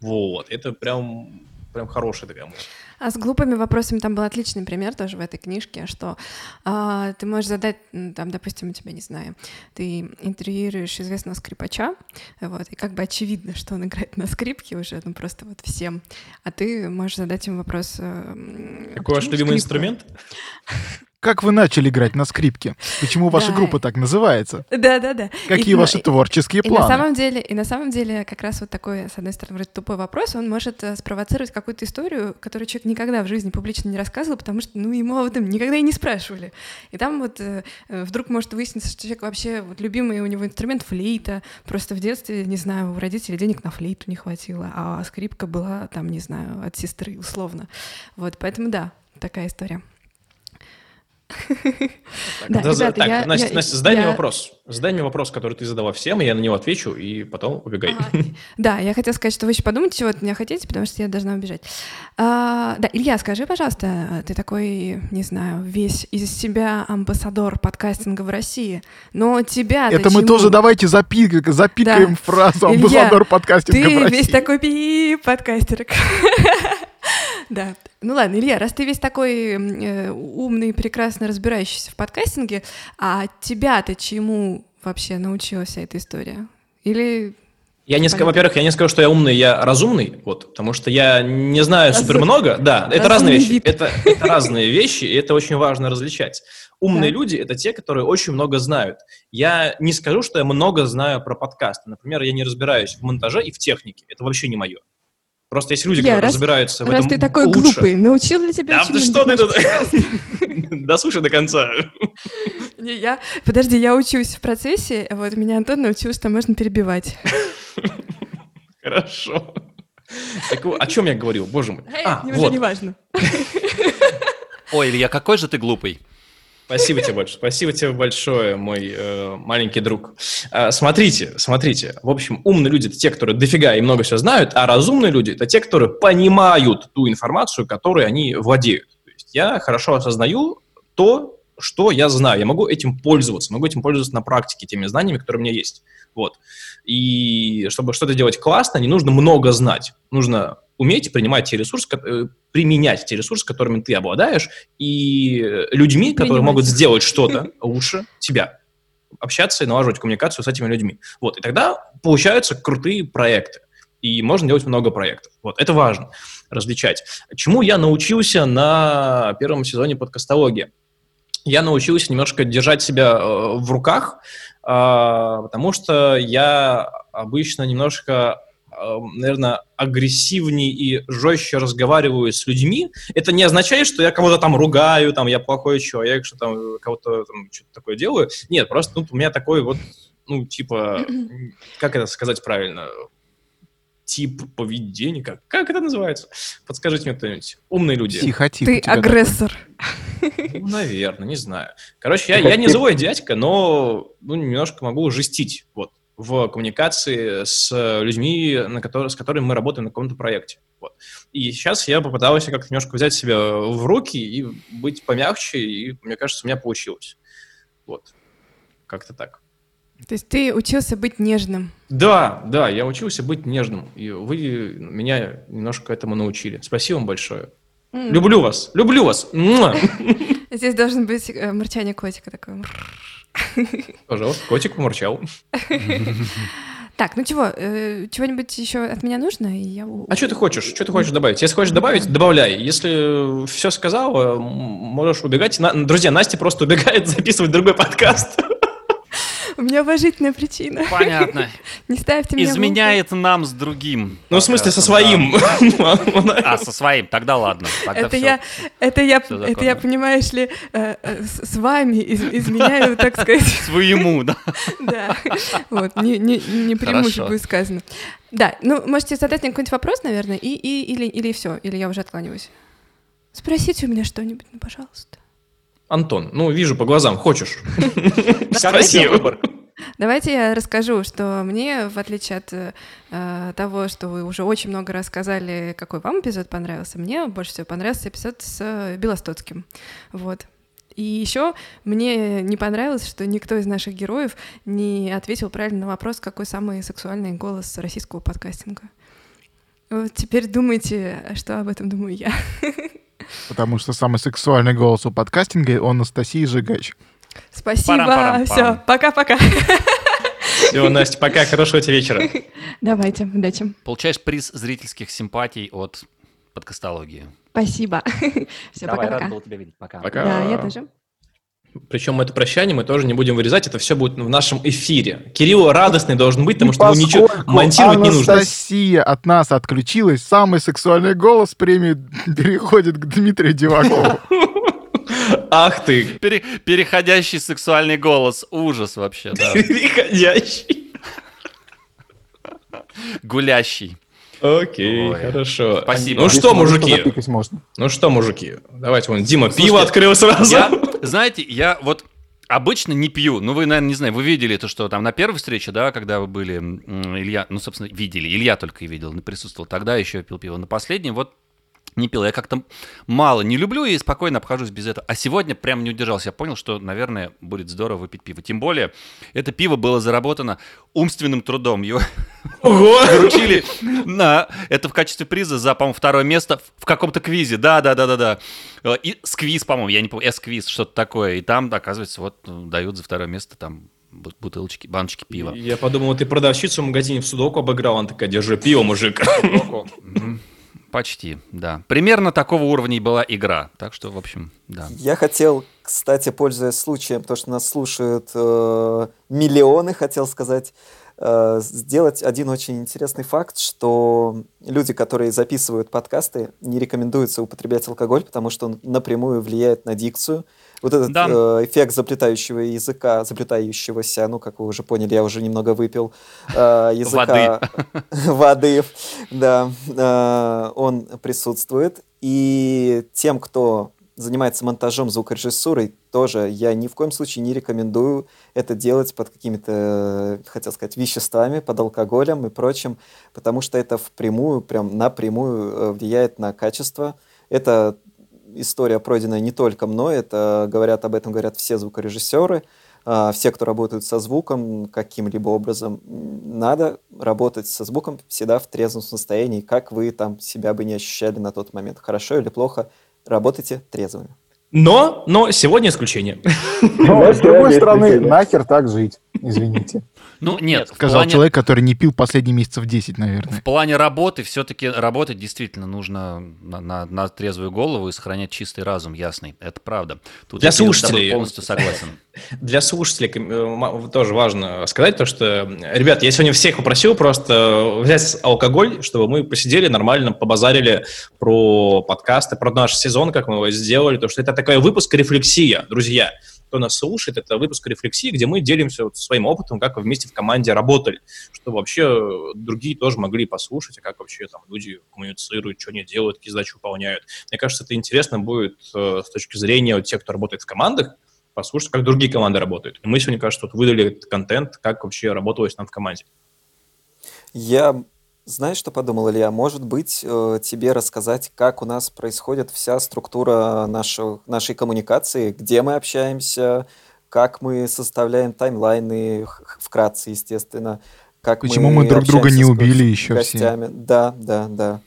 Вот, это прям, прям хорошая такая мысль. А с глупыми вопросами там был отличный пример тоже в этой книжке, что а, ты можешь задать, там, допустим, у тебя, не знаю, ты интервьюируешь известного скрипача, вот, и как бы очевидно, что он играет на скрипке уже, ну просто вот всем, а ты можешь задать ему вопрос... э, Какой ваш любимый скрипка? инструмент? Как вы начали играть на скрипке? Почему ваша Да. группа так называется? Да-да-да. Какие И, ваши и- творческие И на планы? самом деле, и на самом деле, как раз вот такой, с одной стороны, вроде тупой вопрос, он может э, спровоцировать какую-то историю, которую человек никогда в жизни публично не рассказывал, потому что, ну, ему об этом никогда и не спрашивали. И там вот э, э, вдруг может выясниться, что человек вообще, вот любимый у него инструмент флейта, просто в детстве, не знаю, у родителей денег на флейту не хватило, а скрипка была там, не знаю, от сестры, условно. Вот, поэтому да, такая история. Да, ребята, так, я- Настя, я- Настя, задай мне я- вопрос. Задай мне вопрос, который ты задала всем, и я на него отвечу, и потом убегай. Ага. Да, я хотела сказать, что вы еще подумайте, чего от меня хотите, потому что я должна убежать. А, да, Илья, скажи, пожалуйста, ты такой, не знаю, весь из себя амбассадор подкастинга в России, но тебя Это мы тоже давайте запи- запикаем Да. фразу Илья, амбассадор подкастинга Ты в России. весь такой пи подкастер. Да. Ну ладно, Илья, раз ты весь такой э, умный, прекрасно разбирающийся в подкастинге, а тебя-то чему вообще научилась вся эта история? Или Я не скажу, во-первых, я не скажу, что я умный, я разумный, вот, потому что я не знаю Разум- супер много. Да, это разные вещи. Это, это разные вещи, и это очень важно различать. Умные Да. люди это те, которые очень много знают. Я не скажу, что я много знаю про подкасты. Например, я не разбираюсь в монтаже и в технике. Это вообще не мое. Просто есть люди, Илья, которые раз- разбираются в Раз этом ты такой лучше. глупый, научил ли тебя Да ты что ты тут? Дослушай до конца. Не, я... Подожди, я учусь в процессе, а вот меня Антон научил, что можно перебивать. Хорошо. Так, о чем я говорил, боже мой. А, Мне вот. уже не важно. Ой, Илья, какой же ты глупый. Спасибо тебе большое. Спасибо тебе большое, мой э, маленький друг. А, смотрите, смотрите. В общем, умные люди это те, которые дофига и много все знают, а разумные люди это те, которые понимают ту информацию, которой они владеют. То есть я хорошо осознаю то, что я знаю. Я могу этим пользоваться, могу этим пользоваться на практике, теми знаниями, которые у меня есть. Вот. И чтобы что-то делать классно, не нужно много знать. Нужно уметь принимать те ресурсы, э, применять те ресурсы, которыми ты обладаешь, и э, людьми, которые могут сделать что-то лучше тебя. Общаться и налаживать коммуникацию с этими людьми. Вот. И тогда получаются крутые проекты. И можно делать много проектов. Вот. Это важно различать. Чему я научился на первом сезоне подкастологии? Я научился немножко держать себя э, в руках, а, потому что я обычно немножко, наверное, агрессивнее и жестче разговариваю с людьми. Это не означает, что я кого-то там ругаю, там я плохой человек, что там кого-то там что-то такое делаю. Нет, просто ну, у меня такой вот, ну, типа, как это сказать правильно? Тип поведения, как, как это называется? Подскажите мне кто-нибудь. Умные люди. Психотип Ты агрессор. Ну, наверное, не знаю. Короче, я, я не злой дядька, но ну, немножко могу жестить вот, в коммуникации с людьми, на которые, с которыми мы работаем на каком-то проекте. Вот. И сейчас я попытался как-то немножко взять себя в руки и быть помягче, и мне кажется, у меня получилось. Вот. Как-то так. То есть ты учился быть нежным. Да, да, я учился быть нежным, и вы меня немножко этому научили. Спасибо вам большое. М. Люблю вас, люблю вас. Здесь должен быть э, мурчание котика такое. Пожалуйста, котик помурчал. Так, ну чего, э, чего-нибудь еще от меня нужно? И я... А что ты хочешь? Что ты хочешь добавить? Если хочешь добавить, добавляй. Если все сказал, м, можешь убегать. На- Друзья, Настя просто убегает записывать другой подкаст. У меня уважительная причина. Понятно. Не ставьте меня. Изменяет нам с другим. Ну, в смысле, со своим. да. А, со своим, тогда ладно. Это я, это я, это я, понимаешь ли, э, э, с, вами из- изменяю, так сказать, Своему, да. да. Вот, не, не, не преимущество Хорошо. будет сказано. Да, ну, можете задать мне какой-нибудь вопрос, наверное, и, и, или, или все, или я уже откланиваюсь. Спросите у меня что-нибудь, ну, пожалуйста. Антон, ну, вижу по глазам, хочешь. Спасибо. Давайте я расскажу, что мне, в отличие от э, того, что вы уже очень много рассказали, какой вам эпизод понравился, мне больше всего понравился эпизод с Белостоцким. Вот. И еще мне не понравилось, что никто из наших героев не ответил правильно на вопрос, какой самый сексуальный голос российского подкастинга. Вот теперь думайте, что об этом думаю я. Потому что самый сексуальный голос у подкастинга — он Анастасии Жигач. Спасибо. Парам-парам-пам. Все, пока-пока. Все, Настя, пока, хорошего тебе вечера. Давайте, удачи. Получаешь приз зрительских симпатий от подкастологии. Спасибо. Все, Давай, рад пока-пока. был тебя видеть. Пока. Пока. Да, я тоже. Причем это прощание мы тоже не будем вырезать, это все будет в нашем эфире. Кирилл радостный должен быть, потому И что ему ничего монтировать не нужно. Анастасия от нас отключилась, самый сексуальный голос премии переходит к Дмитрию Дивакову. Ах ты, Пере- переходящий сексуальный голос. Ужас вообще, да. переходящий. Гулящий. Окей, Ой. хорошо. Спасибо. Ну что, Если можно, то мужики? Ну что, мужики? Давайте, вон, Дима Слушайте, пиво открыл сразу. Я, знаете, я вот обычно не пью. Ну, вы, наверное, не знаю, вы видели то, что там на первой встрече, да, когда вы были, Илья, ну, собственно, видели, Илья только и видел, присутствовал. Тогда еще пил пиво. На последнем вот не пил. Я как-то мало не люблю и спокойно обхожусь без этого. А сегодня прям не удержался. Я понял, что, наверное, будет здорово выпить пиво. Тем более, это пиво было заработано умственным трудом. Его вручили на это в качестве приза за, по-моему, второе место в- каком-то квизе. Да, да, да, да, да. Э, И сквиз, по-моему, я не помню, эс-квиз, что-то такое. И там, оказывается, вот э, дают за второе место там бу- бутылочки, баночки пива. Я подумал, ты продавщицу в магазине в судоку обыграл, она такая, держи пиво, мужик. Почти, да. Примерно такого уровня и была игра. Так что, в общем, да. Я хотел, кстати, пользуясь случаем, то, что нас слушают э, миллионы, хотел сказать, э, сделать один очень интересный факт, что люди, которые записывают подкасты, не рекомендуется употреблять алкоголь, потому что он напрямую влияет на дикцию. Вот этот Да. э, эффект заплетающего языка, заплетающегося, ну, как вы уже поняли, я уже немного выпил, э, языка воды, да, э, он присутствует. И тем, кто занимается монтажом, звукорежиссурой, тоже я ни в коем случае не рекомендую это делать под какими-то, хотел сказать, веществами, под алкоголем и прочим, потому что это впрямую, прям напрямую э, влияет на качество. Это история, пройденная не только мной, это говорят об этом говорят все звукорежиссеры, а, все, кто работают со звуком каким-либо образом, надо работать со звуком всегда в трезвом состоянии, как вы там себя бы не ощущали на тот момент. Хорошо или плохо, работайте трезвыми. Но, но сегодня исключение. Но, с другой стороны, нахер так жить, извините. Ну, нет, в Сказал плане, человек, который не пил последние месяцев 10, наверное. в плане работы все-таки работать действительно нужно на, на- на трезвую голову и сохранять чистый разум, ясный. Это правда. Тут Для я слушателей. полностью согласен. Для слушателей э, тоже важно сказать то, что, ребят, я сегодня всех попросил просто взять алкоголь, чтобы мы посидели нормально, побазарили про подкасты, про наш сезон, как мы его сделали, то что это такой выпуск рефлексия, друзья. Кто нас слушает, это выпуск рефлексии, где мы делимся вот своим опытом, как вместе в команде работали, чтобы вообще э, другие тоже могли послушать, а как вообще там люди коммуницируют, что они делают, какие задачи выполняют. Мне кажется, это интересно будет э, с точки зрения вот тех, кто работает в командах, послушать, как другие команды работают. И мы сегодня, кажется, вот выдали этот контент, как вообще работалось нам в команде. Я, знаешь, что подумал, Илья? Может быть, э, тебе рассказать, как у нас происходит вся структура нашего, нашей коммуникации, где мы общаемся, как мы составляем таймлайны, х- вкратце, естественно, как Почему мы друг друга не убили с еще все? гостями. Да, да, да.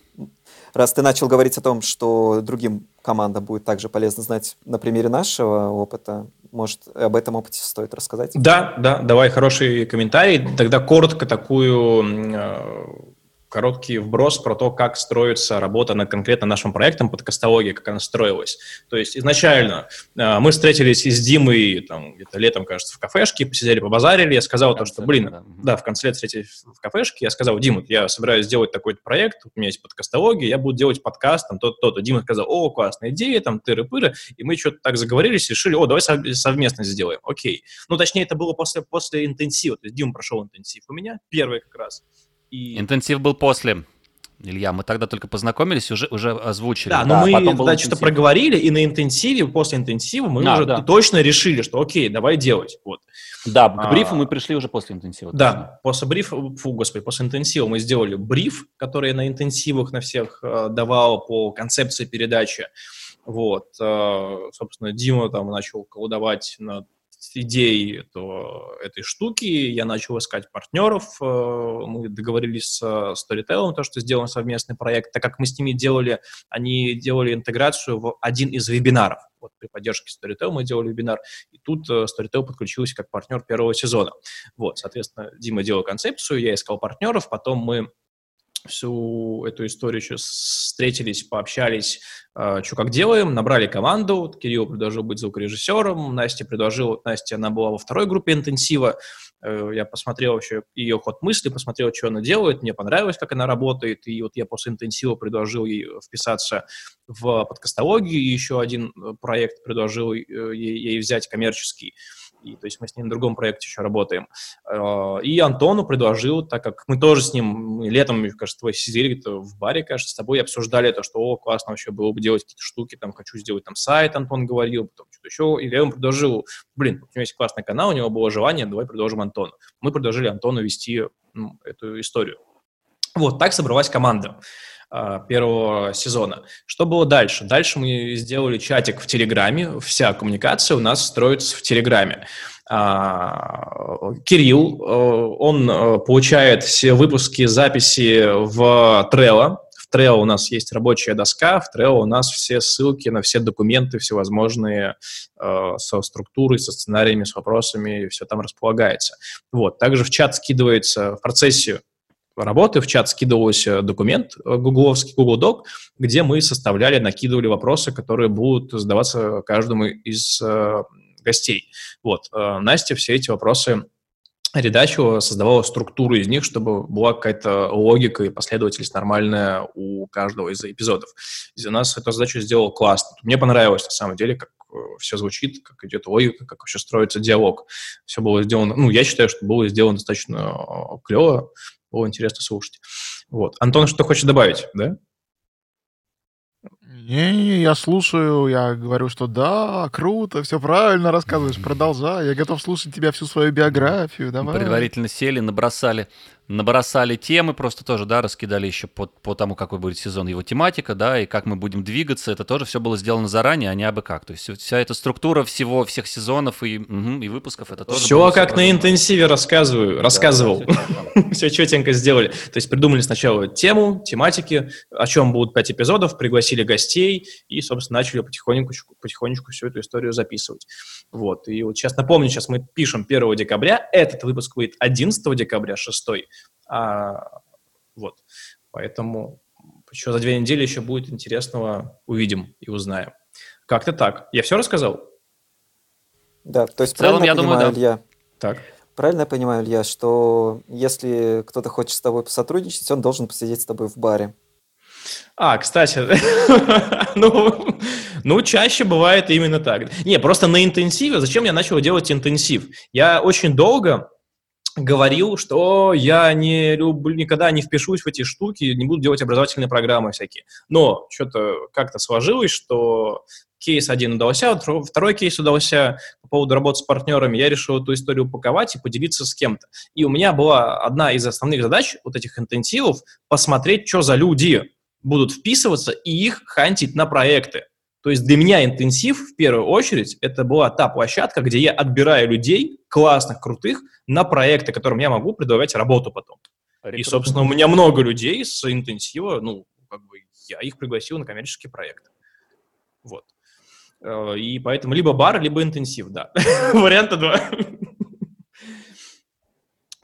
Раз ты начал говорить о том, что другим командам будет также полезно знать на примере нашего опыта, может, об этом опыте стоит рассказать? Да, да, давай хороший комментарий. Тогда коротко такую э, короткий вброс про то, как строится работа над конкретно нашим проектом подкастология, как она строилась. То есть изначально э, мы встретились с Димой там, где-то летом, кажется, в кафешке, посидели, побазарили. Я сказал то, что, блин, да. Да, в конце встретились в кафешке. Я сказал, Дима, я собираюсь сделать такой проект, у меня есть подкастология, я буду делать подкаст, там, то-то, то-то. Дима сказал, о, классная идея, там, тыры-пыры. И мы что-то так заговорились, решили, о, давай сов- совместно сделаем. Окей. Ну, точнее, это было после, после интенсива. То есть Дима прошел интенсив у меня, первый как раз. И Интенсив был после. Илья, мы тогда только познакомились, уже, уже озвучили. Да, но Да, мы да, что-то проговорили, и на интенсиве, после интенсива мы Да, уже да. точно решили, что окей, давай делать. Вот. Да, к А, брифу мы пришли уже после интенсива. точно. Да, после брифа, фу, господи, после интенсива мы сделали бриф, который я на интенсивах на всех э, давал по концепции передачи. Вот, э, собственно, Дима там начал колдовать над идеей этого- этой штуки, я начал искать партнеров, э, мы договорились с Storytel, то, что сделаем совместный проект, так как мы с ними делали, они делали интеграцию в один из вебинаров. Вот при поддержке Storytel мы делали вебинар, и тут э, Storytel подключился как партнер первого сезона. Вот, соответственно, Дима делал концепцию, я искал партнеров, потом мы всю эту историю еще встретились, пообщались, что как делаем, набрали команду, Кирилл предложил быть звукорежиссером, Настя предложила, Настя, она была во второй группе интенсива, Э, я посмотрел вообще ее ход мысли, посмотрел, что она делает, мне понравилось, как она работает, и вот я после интенсива предложил ей вписаться в подкастологию, и еще один э, проект предложил э, ей, ей взять коммерческий, и, то есть мы с ней на другом проекте еще работаем. Э, И Антону предложил, так как мы тоже с ним летом, мне кажется, твой сидели в баре, кажется, с тобой обсуждали то, что, о, классно вообще было бы делать какие-то штуки, там, хочу сделать там сайт, Антон говорил, потом что-то еще, и я ему предложил, блин, у него есть классный канал, у него было желание, давай предложим Антону. Мы предложили Антону вести ну, эту историю. Вот, так собралась команда первого сезона. Что было дальше? Дальше мы сделали чатик в Телеграме. Вся коммуникация у нас строится в Телеграме. А, Кирилл, э, он э, получает все выпуски, записи в Trello. В Trello у нас есть рабочая доска, в Trello у нас все ссылки на все документы всевозможные э, со структурой, со сценариями, с вопросами, все там располагается. Вот. Также в чат скидывается в процессе работы, в чат скидывался документ э, гугловский, Google Doc, где мы составляли, накидывали вопросы, которые будут задаваться каждому из э, гостей. Вот. Э, Настя все эти вопросы редачила, создавала структуру из них, чтобы была какая-то логика и последовательность нормальная у каждого из эпизодов. Из нас эту задачу сделал классно. Мне понравилось, на самом деле, как все звучит, как идет логика, как вообще строится диалог. Все было сделано, ну, я считаю, что было сделано достаточно клево, было интересно слушать. Вот. Антон, что хочешь добавить, да? Не, я слушаю, я говорю, что да, круто, все правильно рассказываешь, продолжай, я готов слушать тебя всю свою биографию, давай. предварительно сели, набросали, набросали темы, просто тоже, да, раскидали еще по, по тому, какой будет сезон, его тематика, да, и как мы будем двигаться, это тоже все было сделано заранее, а не абы как. То есть вся эта структура всего, всех сезонов и, мгм, и выпусков, это тоже Все было как на интенсиве рассказываю, рассказывал. Все четенько сделали. То есть придумали сначала тему, тематики, о чем будут пять эпизодов, пригласили гостей и, собственно, начали потихоньку, потихонечку всю эту историю записывать. Вот. И вот сейчас напомню, сейчас мы пишем 1 декабря, этот выпуск выйдет 11 декабря, 6 а, вот. Поэтому еще за две недели еще будет интересного, увидим и узнаем. Как-то так. Я все рассказал? Да, то есть В целом, правильно я думаю, понимаю, да. Илья, Так. правильно я понимаю, Илья, что если кто-то хочет с тобой посотрудничать, он должен посидеть с тобой в баре. А, кстати, ну, ну, чаще бывает именно так. Не, просто на интенсиве, зачем я начал делать интенсив? Я очень долго говорил, что я не люблю, никогда не впишусь в эти штуки, не буду делать образовательные программы всякие. Но что-то как-то сложилось, что кейс один удался, втор- второй кейс удался по поводу работы с партнерами. Я решил эту историю упаковать и поделиться с кем-то. И у меня была одна из основных задач вот этих интенсивов посмотреть, что за люди будут вписываться и их хантить на проекты. То есть для меня интенсив, в первую очередь, это была та площадка, где я отбираю людей, классных, крутых, на проекты, которым я могу предлагать работу потом. И, собственно, у меня много людей с интенсива, ну, как бы я их пригласил на коммерческие проекты. Вот. Э, И поэтому либо бар, либо интенсив, да. Варианта два.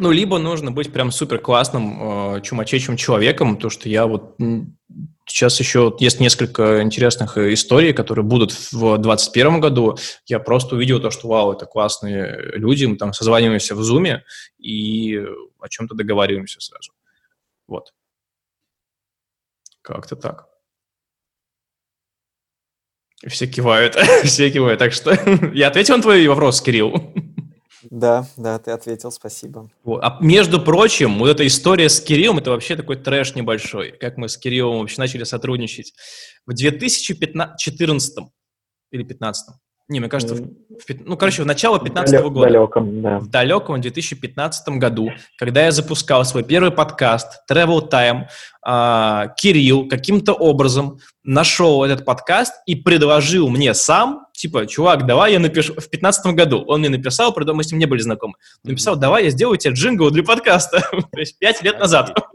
Ну, либо нужно быть прям супер классным, э, чумачечим человеком, то, что я вот сейчас еще есть несколько интересных э, историй, которые будут в 2021 году. Я просто увидел то, что вау, это классные люди, мы там созваниваемся в зуме и о чем-то договариваемся сразу. Вот. Как-то так. Все кивают, все кивают. Так что я ответил на твой вопрос, Кирилл. Да, да, ты ответил, спасибо. Вот. А между прочим, вот эта история с Кириллом, это вообще такой трэш небольшой. Как мы с Кириллом вообще начали сотрудничать. В 2014 или 15 не, мне кажется, в, в, ну, короче, в начало 15 -го года. Далеком, да. В далеком 2015 году, когда я запускал свой первый подкаст Travel Time, э, Кирилл каким-то образом нашел этот подкаст и предложил мне сам, типа, чувак, давай я напишу, в 15 году он мне написал, правда, мы с ним не были знакомы, написал, давай я сделаю тебе джингл для подкаста, то есть 5 лет назад.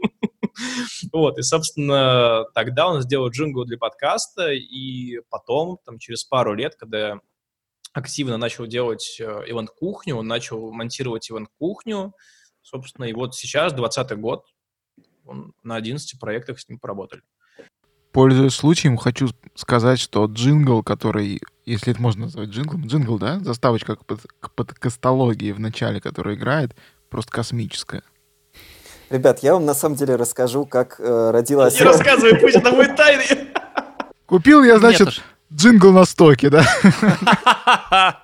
Вот, и, собственно, тогда он сделал джингл для подкаста, и потом, там, через пару лет, когда активно начал делать э, event-кухню, он начал монтировать event-кухню, собственно, и вот сейчас, 20 год, он на 11 проектах с ним поработали. Пользуясь случаем, хочу сказать, что джингл, который, если это можно назвать джинглом, джингл, да, заставочка к, под, к подкастологии в начале, которая играет, просто космическая. Ребят, я вам на самом деле расскажу, как э, родилась... Не рассказывай, пусть это будет тайной. Купил я, значит, Джингл на стоке, да?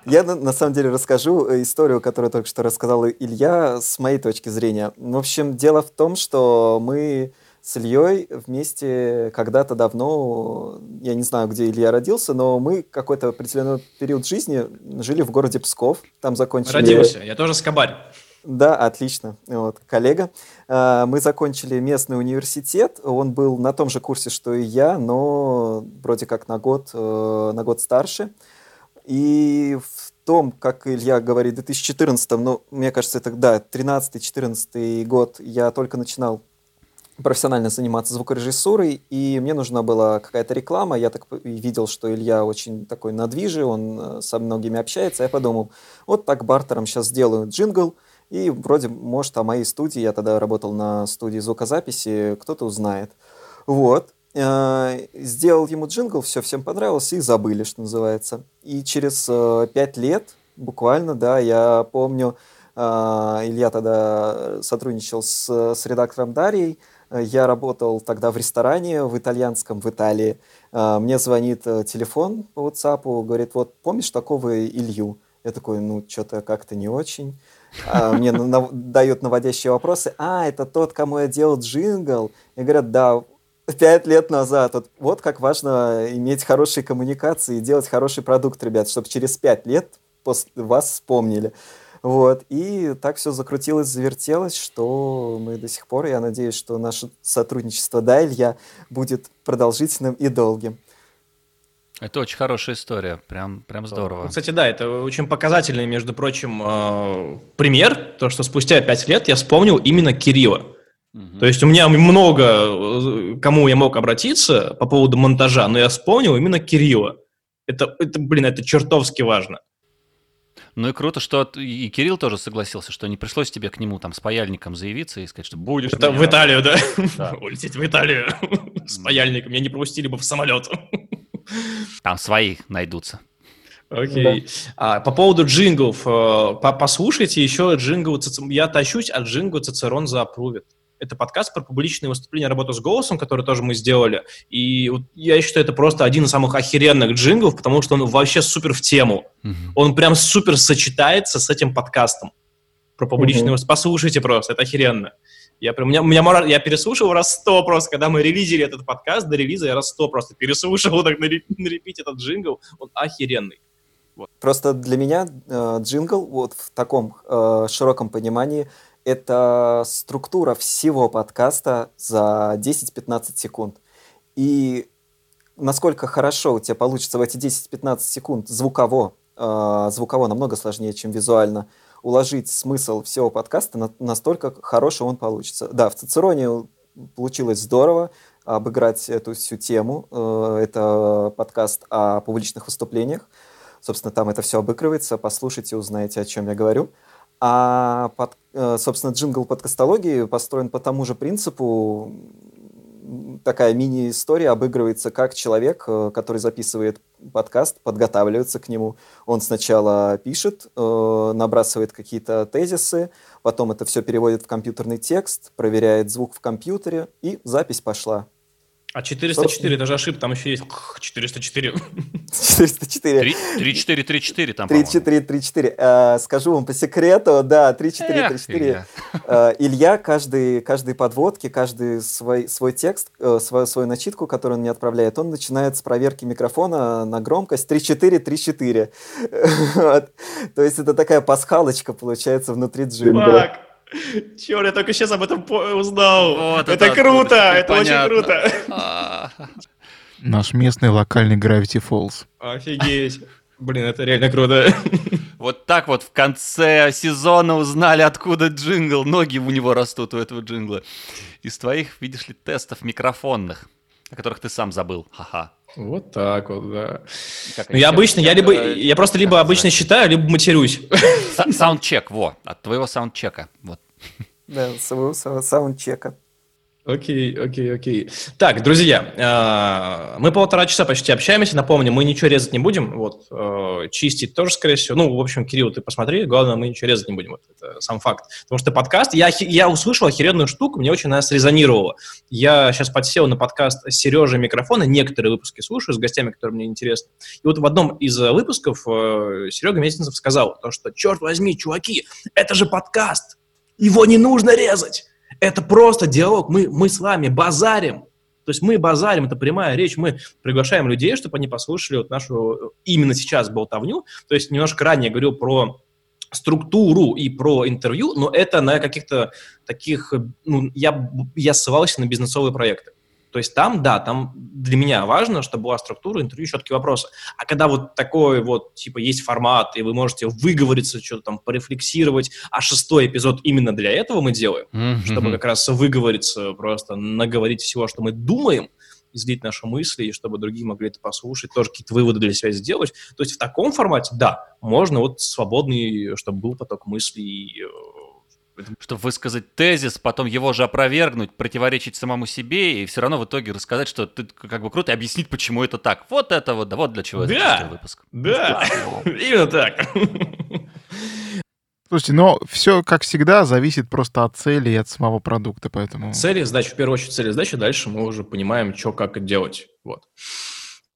Я на самом деле расскажу э, историю, которую только что рассказал Илья, с моей точки зрения. В общем, дело в том, что мы с Ильей вместе когда-то давно, я не знаю, где Илья родился, но мы какой-то определенный период жизни жили в городе Псков, там закончили... Родился, я тоже с Кабарь. Да, отлично. Вот, коллега. А, мы закончили местный университет. Он был на том же курсе, что и я, но вроде как на год, э, на год старше. И в том, как Илья говорит, в 2014, ну, мне кажется, это, да, 13-14 год я только начинал профессионально заниматься звукорежиссурой, и мне нужна была какая-то реклама. Я так видел, что Илья очень такой надвижий, он э, со многими общается. Я подумал, вот так бартером сейчас сделаю джингл, и вроде, может, о моей студии, я тогда работал на студии звукозаписи, кто-то узнает. Вот. Э, сделал ему джингл, все всем понравилось, и забыли, что называется. И через э, пять лет, буквально, да, я помню, э, Илья тогда сотрудничал с, с редактором Дарьей, я работал тогда в ресторане в итальянском в Италии. Мне звонит телефон по WhatsApp, говорит, вот помнишь такого Илью? Я такой, ну, что-то как-то не очень. А, мне дают наводящие вопросы. А, это тот, кому я делал джингл. И говорят, да, пять лет назад. Вот, вот как важно иметь хорошие коммуникации и делать хороший продукт, ребят, чтобы через пять лет после вас вспомнили. Вот. И так все закрутилось, завертелось, что мы до сих пор, я надеюсь, что наше сотрудничество, да, Илья, будет продолжительным и долгим. Это очень хорошая история, прям, прям здорово. Кстати, да, это очень показательный, между прочим, э, пример, то, что спустя пять лет я вспомнил именно Кирилла. Угу. То есть у меня много, э, кому я мог обратиться по поводу монтажа, но я вспомнил именно Кирилла. Это, это блин, это чертовски важно. Ну и круто, что и Кирилл тоже согласился, что не пришлось тебе к нему там с паяльником заявиться и сказать, что будешь... Это в Италию, да? да. Улететь в Италию с паяльником. Меня не пропустили бы в самолет. Там свои найдутся. Окей. Да. А, по поводу джинглов. Э, послушайте еще джингл. Я тащусь от джингла Цицерон за заапрувит. Это подкаст про публичные выступления, работу с голосом, который тоже мы сделали. И вот я считаю, это просто один из самых охеренных джинглов, потому что он вообще супер в тему. Угу. Он прям супер сочетается с этим подкастом про публичные угу. Послушайте просто, это охеренно. Я прям, у меня, у меня я переслушал раз сто просто, когда мы релизили этот подкаст, до релиза я раз сто просто переслушал так на, на репите этот джингл, он охеренный. Вот. Просто для меня э, джингл вот в таком э, широком понимании это структура всего подкаста за 10-15 секунд. И насколько хорошо у тебя получится в эти 10-15 секунд звуково, э, звуково намного сложнее, чем визуально, уложить смысл всего подкаста, на, настолько хороший он получится. Да, в Цицероне получилось здорово обыграть эту всю тему. Э, это подкаст о публичных выступлениях. Собственно, там это все обыгрывается. Послушайте, узнаете, о чем я говорю. А, под, э, собственно, джингл подкастологии построен по тому же принципу такая мини-история обыгрывается, как человек, э, который записывает подкаст, подготавливается к нему. Он сначала пишет, э, набрасывает какие-то тезисы, потом это все переводит в компьютерный текст, проверяет звук в компьютере, и запись пошла. А 404, это же ошибка, там еще есть 404. 404. 3-4-3-4 там, 3-4-3-4. Э, скажу вам по секрету, да, 3-4-3-4. Э, Илья каждый, каждой подводки, каждый свой, свой текст, э, свою, свою начитку, которую он мне отправляет, он начинает с проверки микрофона на громкость 3-4-3-4. То есть это такая пасхалочка получается внутри джингла. Черт, я только сейчас об этом узнал. Вот это, это круто, это понятно. очень круто. А. Наш местный локальный Gravity Falls. Офигеть. Блин, это реально круто. Вот так вот в конце сезона узнали, откуда джингл. Ноги у него растут у этого джингла. Из твоих, видишь ли, тестов микрофонных, о которых ты сам забыл. Ха-ха. Вот так вот, да. ну, я обычно, я либо, я просто либо обычно считаю, либо матерюсь. Саундчек, во, от твоего саундчека, вот. Да, своего саундчека. Окей, окей, окей. Так, друзья, а, мы полтора часа почти общаемся. Напомню, мы ничего резать не будем. Вот, э, чистить тоже, скорее всего. Ну, в общем, Кирилл, ты посмотри. Главное, мы ничего резать не будем. Вот, это сам факт. Потому что подкаст... Я, я услышал охеренную штуку, мне очень она срезонировала. Я сейчас подсел на подкаст Сережи Микрофона. Некоторые выпуски слушаю с гостями, которые мне интересны. И вот в одном из выпусков э, Серега Месяцев сказал, то, что, черт возьми, чуваки, это же подкаст. Его не нужно резать. Это просто диалог. Мы, мы с вами базарим. То есть мы базарим, это прямая речь, мы приглашаем людей, чтобы они послушали вот нашу именно сейчас болтовню. То есть немножко ранее говорил про структуру и про интервью, но это на каких-то таких, ну, я, я ссылался на бизнесовые проекты. То есть там, да, там для меня важно, чтобы была структура, интервью, четкие вопросы. А когда вот такой вот, типа, есть формат, и вы можете выговориться, что-то там порефлексировать, а шестой эпизод именно для этого мы делаем, mm-hmm. чтобы как раз выговориться, просто наговорить всего, что мы думаем, излить наши мысли, и чтобы другие могли это послушать, тоже какие-то выводы для себя сделать. То есть в таком формате, да, можно вот свободный, чтобы был поток мыслей, э, чтобы высказать тезис, потом его же опровергнуть, противоречить самому себе и все равно в итоге рассказать, что ты как бы круто, и объяснить, почему это так. Вот это вот, да вот для чего да, это выпуск. Да, именно так. Слушайте, но все, как всегда, зависит просто от цели и от самого продукта, поэтому... Цели, задачи, в первую очередь, цели, задачи, дальше мы уже понимаем, что, как делать. Вот.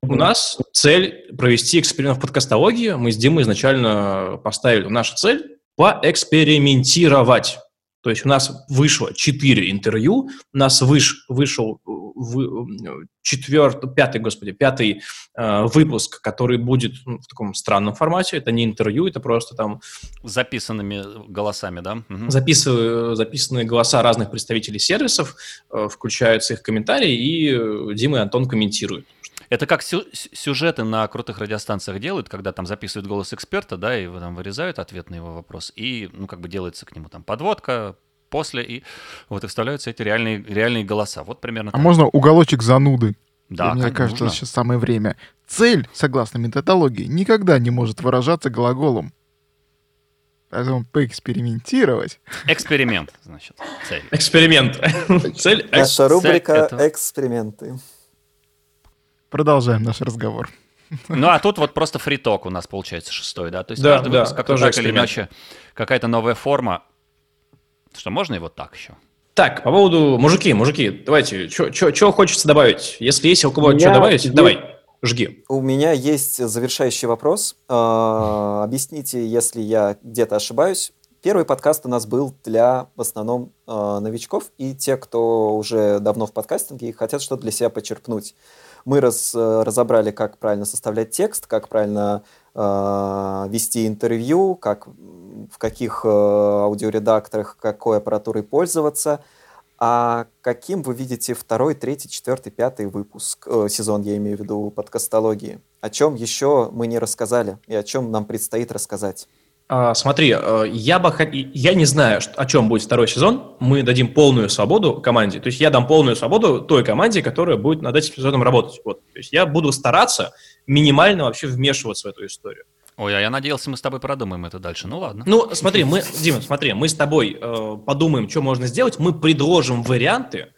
У нас цель провести эксперимент в подкастологии. Мы с Димой изначально поставили нашу цель поэкспериментировать. То есть у нас вышло 4 интервью, у нас выш, вышел в, четвертый, пятый, господи, пятый э, выпуск, который будет ну, в таком странном формате. Это не интервью, это просто там... Записанными голосами, да? Угу. Записываю, записанные голоса разных представителей сервисов, э, включаются их комментарии, и Дима и Антон комментируют. Это как сю- сюжеты на крутых радиостанциях делают, когда там записывают голос эксперта, да, и там вырезают ответ на его вопрос, и, ну, как бы делается к нему там подводка, после, и вот и вставляются эти реальные, реальные голоса. Вот примерно А так. можно уголочек зануды? Да, Мне кажется, нужно. сейчас самое время. Цель, согласно методологии, никогда не может выражаться глаголом. Поэтому поэкспериментировать. Эксперимент, значит, цель. Эксперимент. Цель. Наша рубрика «Эксперименты». Продолжаем наш разговор. Ну, а тут вот просто фриток у нас получается шестой, да? То есть да, каждый да, выпуск как-то так или иначе какая-то новая форма. Что, можно и вот так еще? Так, по поводу мужики, мужики, давайте, что хочется добавить? Если есть у кого что добавить, есть... давай, жги. У меня есть завершающий вопрос. А, объясните, если я где-то ошибаюсь. Первый подкаст у нас был для, в основном, а, новичков и те, кто уже давно в подкастинге и хотят что-то для себя почерпнуть. Мы раз, э, разобрали, как правильно составлять текст, как правильно э, вести интервью, как, в каких э, аудиоредакторах, какой аппаратурой пользоваться. А каким вы видите второй, третий, четвертый, пятый выпуск, э, сезон, я имею в виду, подкастологии? О чем еще мы не рассказали и о чем нам предстоит рассказать? А, смотри, э, я бы я не знаю, о чем будет второй сезон. Мы дадим полную свободу команде. То есть я дам полную свободу той команде, которая будет над этим сезоном работать. Вот. То есть я буду стараться минимально вообще вмешиваться в эту историю. Ой, а я надеялся, мы с тобой продумаем это дальше. Ну ладно. Ну, смотри, мы, Дима, смотри, мы с тобой э, подумаем, что можно сделать. Мы предложим варианты,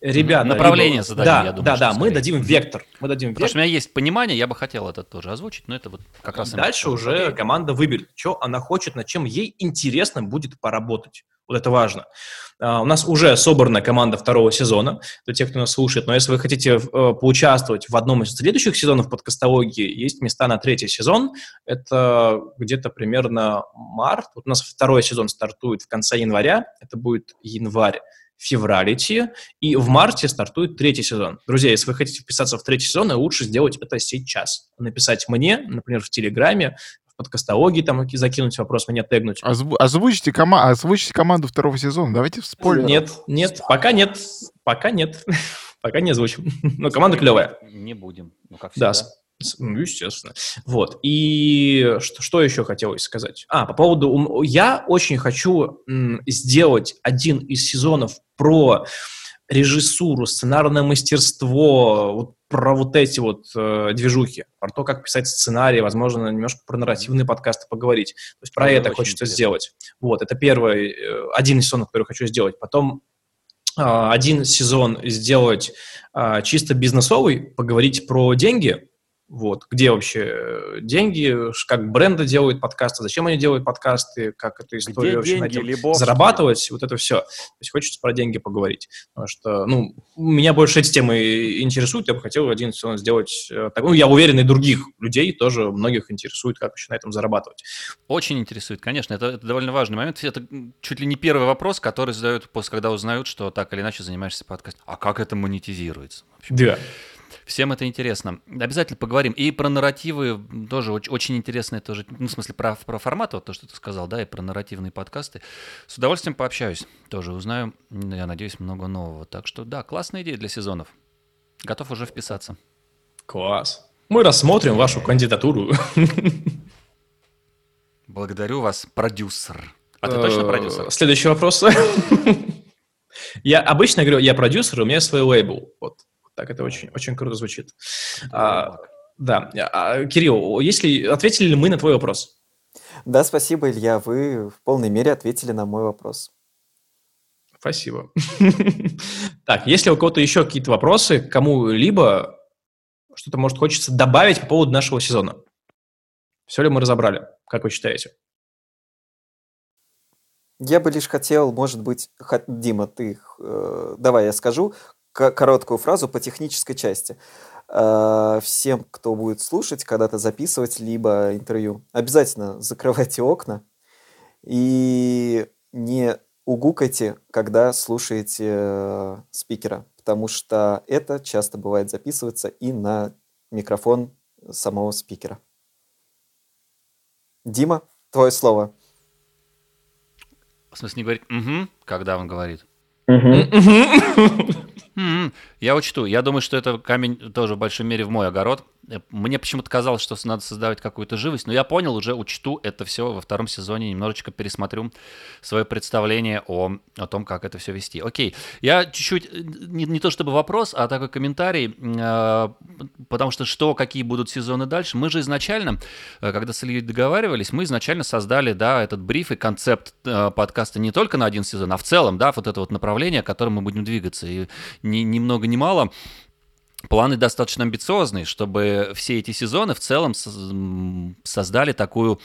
ребята... Направление либо... да, я думаю. Да, да, мы дадим вектор. Мы дадим Потому вектор. что у меня есть понимание, я бы хотел это тоже озвучить, но это вот как раз... Дальше уже команда выберет, что она хочет, над чем ей интересно будет поработать. Вот это важно. Uh, у нас уже собрана команда второго сезона, для тех, кто нас слушает, но если вы хотите uh, поучаствовать в одном из следующих сезонов подкастологии, есть места на третий сезон, это где-то примерно март, вот у нас второй сезон стартует в конце января, это будет январь февралите, и в марте стартует третий сезон. Друзья, если вы хотите вписаться в третий сезон, лучше сделать это сейчас. Написать мне, например, в Телеграме, в подкастологии там закинуть вопрос, меня тегнуть. Озву- озвучите, кома- озвучите команду второго сезона, давайте вспомним. Нет, нет, пока нет, пока нет, пока не озвучим. Но команда клевая. Не будем, ну как Да, всегда. с- ну, естественно. Вот. И что, что еще хотелось сказать? А, по поводу... Я очень хочу сделать один из сезонов про режиссуру, сценарное мастерство, вот про вот эти вот э, движухи, про то, как писать сценарий, возможно, немножко про нарративные подкасты поговорить. То есть про это очень хочется интересно. сделать. Вот, это первый, э, один из сезонов, который хочу сделать. Потом а, один сезон сделать а, чисто бизнесовый, поговорить про деньги, вот, где вообще э, деньги, как бренды делают подкасты, зачем они делают подкасты, как эта история Где вообще на деньги, этом Лебовский? зарабатывать, вот это все. То есть хочется про деньги поговорить, потому что, ну, меня больше эти темы интересуют, я бы хотел один сезон сделать, э, так, ну, я уверен, и других людей тоже многих интересует, как вообще на этом зарабатывать. Очень интересует, конечно, это, это довольно важный момент. Это чуть ли не первый вопрос, который задают после, когда узнают, что так или иначе занимаешься подкастом. А как это монетизируется? вообще? Да. Всем это интересно. Обязательно поговорим. И про нарративы тоже оч- очень интересно, тоже, ну, в смысле, про, про формат, вот то, что ты сказал, да, и про нарративные подкасты. С удовольствием пообщаюсь. Тоже узнаю, я надеюсь, много нового. Так что, да, классная идея для сезонов. Готов уже вписаться. Класс. Мы рассмотрим вашу кандидатуру. Благодарю вас, продюсер. А ты точно Э, продюсер? Следующий вопрос. Я обычно говорю, я продюсер, у меня свой лейбл. Вот так это очень, очень круто звучит. А, Да. А, Кирилл, если ответили ли мы на твой вопрос? Да, спасибо, Илья, вы в полной мере ответили на мой вопрос. Спасибо. Так, если у кого-то еще какие-то вопросы, кому-либо что-то, может, хочется добавить по поводу нашего сезона? Все ли мы разобрали? Как вы считаете? Я бы лишь хотел, может быть, Дима, ты, э, давай я скажу короткую фразу по технической части. Э, всем, кто будет слушать, когда-то записывать, либо интервью, обязательно закрывайте окна и не угукайте, когда слушаете э, спикера, потому что это часто бывает записывается и на микрофон самого спикера. Дима, твое слово. В смысле, не говорит «угу», когда он говорит. Мгм. М, Я учту. Я думаю, что это камень тоже в большой мере в мой огород. Мне почему-то казалось, что надо создавать какую-то живость, но я понял, уже учту это все во втором сезоне, немножечко пересмотрю свое представление о, о том, как это все вести. Окей, я чуть-чуть, э, не, не то чтобы вопрос, а такой комментарий, э, потому что что, какие будут сезоны дальше. Мы же изначально, э, когда с Ильей договаривались, мы изначально создали, да, этот бриф и концепт э, подкаста не только на один сезон, а в целом, да, вот это вот направление, которым мы будем двигаться. И ни, ни много ни мало планы достаточно амбициозные, чтобы все эти сезоны в целом создали такую,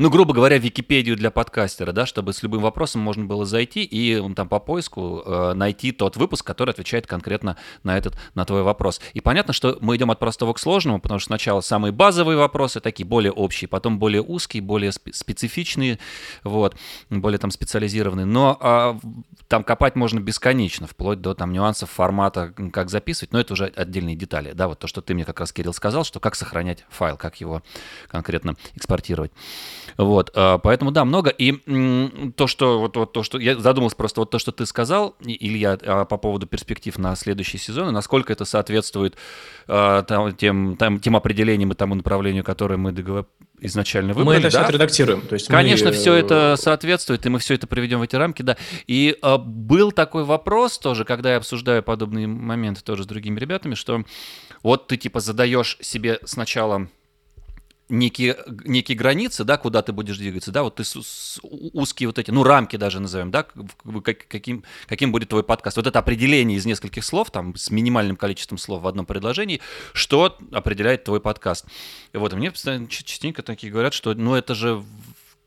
ну, грубо говоря, Википедию для подкастера, да, чтобы с любым вопросом можно было зайти и м, там по поиску э, найти тот выпуск, который отвечает конкретно на этот, на твой вопрос. И понятно, что мы идем от простого к сложному, потому что сначала самые базовые вопросы, такие более общие, потом более узкие, более спе- специфичные, вот, более там специализированные. Но в- там копать можно бесконечно, вплоть до там нюансов формата, как записывать, но это уже отдельные детали, да, вот то, что ты мне как раз, Кирилл, сказал, что как сохранять файл, как его конкретно экспортировать. Вот, а, поэтому да, много. И то, что вот, вот то, что я задумался просто вот то, что ты сказал, Илья, а, по поводу перспектив на следующий сезон, и насколько это соответствует а, там, тем, там, тем определениям и тому направлению, которое мы договор- изначально выбрали. Мы это все да? отредактируем. То есть мы, Конечно, все э, это соответствует, и мы все это приведем в эти рамки, да. И был такой вопрос тоже, когда я обсуждаю подобные моменты тоже с другими ребятами, что вот ты типа задаешь себе сначала некие, некие границы, да, куда ты будешь двигаться, да, вот ты с- с- узкие вот эти, ну, рамки даже назовем, да, как- каким, каким будет твой подкаст. Вот это определение из нескольких слов, там, с минимальным количеством слов в одном предложении, что определяет твой подкаст. И вот, мне частенько такие говорят, что, ну, это же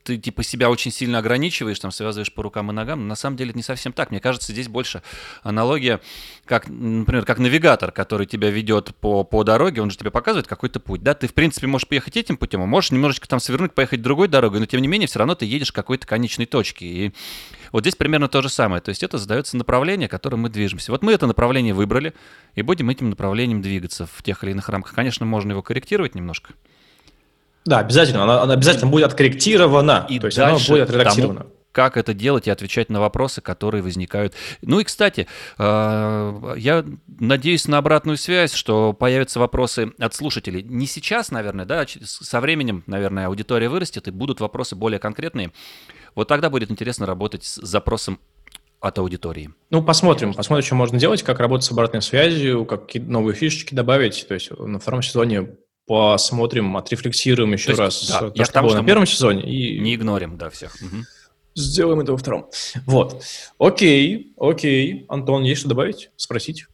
ты типа себя очень сильно ограничиваешь, там связываешь по рукам и ногам. Но на самом деле это не совсем так. Мне кажется, здесь больше аналогия, как, например, как навигатор, который тебя ведет по, по дороге, он же тебе показывает какой-то путь. Да, ты в принципе можешь поехать этим путем, а можешь немножечко там свернуть, поехать другой дорогой, но тем не менее все равно ты едешь к какой-то конечной точке. И вот здесь примерно то же самое. То есть это задается направление, которым мы движемся. Вот мы это направление выбрали и будем этим направлением двигаться в тех или иных рамках. Конечно, можно его корректировать немножко. Да, обязательно. Она, она обязательно будет откорректирована. И то есть дальше она будет отредактирована. Тому, как это делать и отвечать на вопросы, которые возникают. Ну и, кстати, э, я надеюсь на обратную связь, что появятся вопросы от слушателей. Не сейчас, наверное, да, со временем, наверное, аудитория вырастет, и будут вопросы более конкретные. Вот тогда будет интересно работать с запросом от аудитории. Ну, посмотрим, посмотрим, что можно делать, как работать с обратной связью, как какие новые фишечки добавить. То есть на втором сезоне посмотрим, отрефлексируем еще есть, раз да, то, я что тому, было на первом сезоне. И не игнорим, да, всех. Угу. Сделаем это во втором. Вот. Окей, окей. Антон, есть что добавить? Спросить?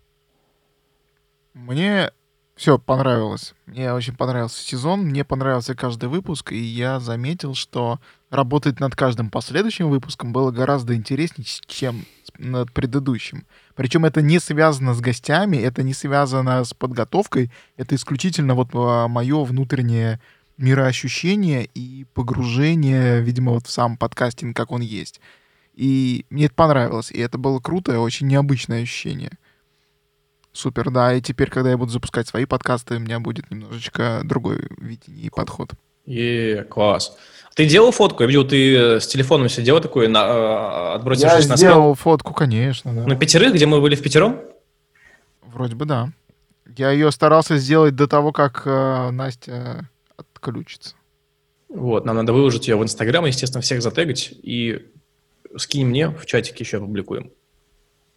Мне все понравилось. Мне очень понравился сезон, мне понравился каждый выпуск, и я заметил, что работать над каждым последующим выпуском было гораздо интереснее, чем над предыдущим. Причем это не связано с гостями, это не связано с подготовкой, это исключительно вот а, мое внутреннее мироощущение и погружение, видимо, вот в сам подкастинг, как он есть. И мне это понравилось, и это было круто, очень необычное ощущение. Супер, да, и теперь, когда я буду запускать свои подкасты, у меня будет немножечко другой видение и подход. Е, класс. Ты делал фотку? Я видел, ты э, с телефоном сидел такой, на, э, отбросившись на Я сделал фотку, конечно, да. На пятерых, где мы были в пятером? Вроде бы да. Я ее старался сделать до того, как э, Настя отключится. Вот, нам надо выложить ее в Инстаграм, естественно, всех затегать и скинь мне, в чатике еще опубликуем.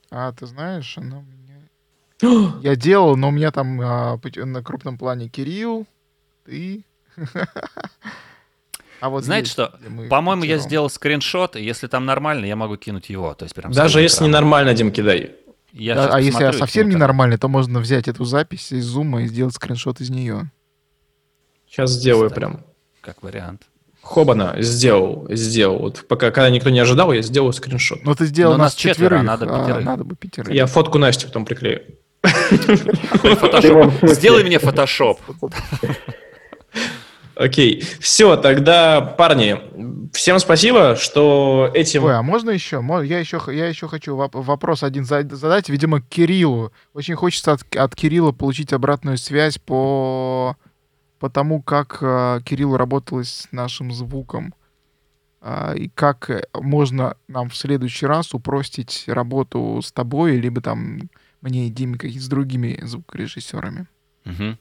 А, ты знаешь, она у меня... Я делал, но у меня там а, на крупном плане Кирилл, ты... А вот Знаете что? По-моему, я сделал скриншот, и если там нормально, я могу кинуть его. То есть прям Даже если ненормально, Дим, кидай. Я да, а если совсем ненормально, то можно взять эту запись из зума и сделать скриншот из нее. Сейчас сделаю Кстати, прям. Как вариант. Хобана, сделал, сделал. Вот пока, когда никто не ожидал, я сделаю скриншот. Но ну, ты сделал Но нас четверо, а надо а, надо бы пятерых. Я фотку Насти потом приклею. Сделай мне фотошоп. Окей. Все, тогда, парни, всем спасибо, что этим... Ой, а можно еще? Я еще, я еще хочу вопрос один задать, видимо, Кириллу. Очень хочется от, от Кирилла получить обратную связь по, по тому, как uh, Кириллу работалось с нашим звуком. Uh, и как можно нам в следующий раз упростить работу с тобой, либо там мне и Диме, как и с другими звукорежиссерами. Угу.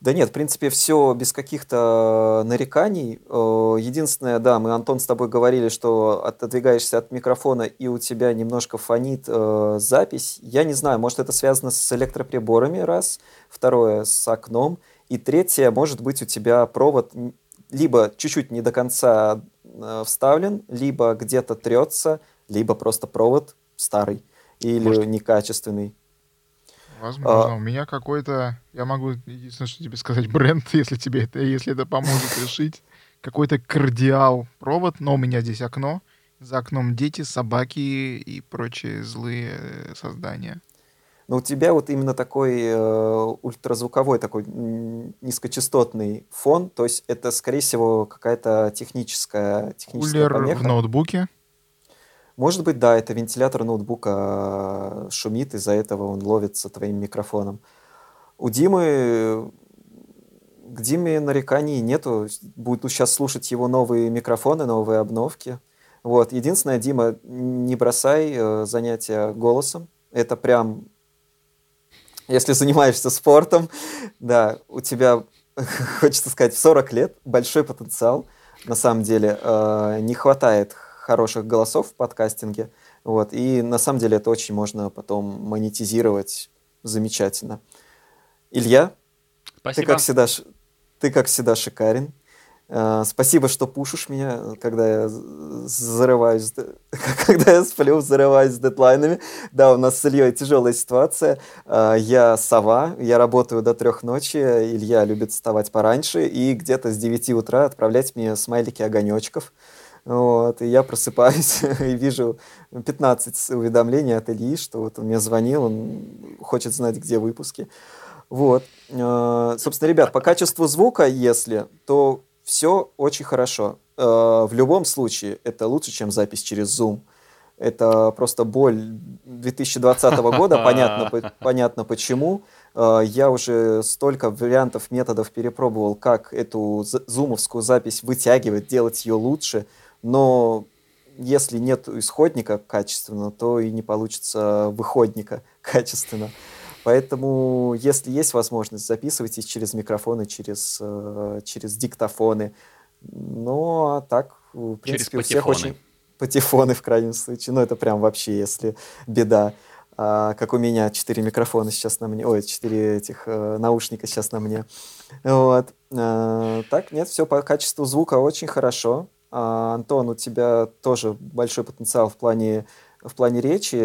Да нет, в принципе, все без каких-то нареканий. Э, единственное, да, мы, Антон, с тобой говорили, что отодвигаешься от микрофона, и у тебя немножко фонит э, запись. Я не знаю, может, это связано с электроприборами, раз. Второе, с окном. И третье, может быть, у тебя провод либо чуть-чуть не до конца э, вставлен, либо где-то трется, либо просто провод старый или может... некачественный. Возможно, а... у меня какой-то, я могу единственное, что тебе сказать, бренд, если тебе это, если это поможет решить, какой-то кардиал провод, но у меня здесь окно, за окном дети, собаки и прочие злые э, создания. Но у тебя вот именно такой э, ультразвуковой, такой низкочастотный фон, то есть это, скорее всего, какая-то техническая, техническая Кулер помеха. в ноутбуке. Может быть, да, это вентилятор ноутбука э, шумит, из-за этого он ловится твоим микрофоном. У Димы к Диме нареканий нету. Буду сейчас слушать его новые микрофоны, новые обновки. Вот. Единственное, Дима, не бросай э, занятия голосом. Это прям, если занимаешься спортом, да, у тебя, хочется сказать, в 40 лет большой потенциал. На самом деле э, не хватает хороших голосов в подкастинге. Вот, и на самом деле это очень можно потом монетизировать замечательно. Илья, Спасибо. ты как всегда, ты как всегда шикарен. Э, спасибо, что пушишь меня, когда я зарываюсь, когда я сплю, зарываюсь с дедлайнами. Да, у нас с Ильей тяжелая ситуация. Э, я сова, я работаю до трех ночи, Илья любит вставать пораньше и где-то с 9 утра отправлять мне смайлики огонечков. Вот, и я просыпаюсь и вижу 15 уведомлений от Ильи, что вот он мне звонил, он хочет знать, где выпуски. Вот. Э, собственно, ребят, по качеству звука, если, то все очень хорошо. Э, в любом случае, это лучше, чем запись через Zoom. Это просто боль 2020 года, понятно, понятно почему. Э, я уже столько вариантов, методов перепробовал, как эту зумовскую запись вытягивать, делать ее лучше, но если нет исходника качественно, то и не получится выходника качественно. Поэтому, если есть возможность, записывайтесь через микрофоны, через, э, через диктофоны. Но а так, в принципе, у всех очень... Патефоны, в крайнем случае. Ну, это прям вообще, если беда. А, как у меня четыре микрофона сейчас на мне, ой, четыре этих э, наушника сейчас на мне. Вот. А, так, нет, все по качеству звука очень хорошо. А, Антон, у тебя тоже большой потенциал в плане, в плане речи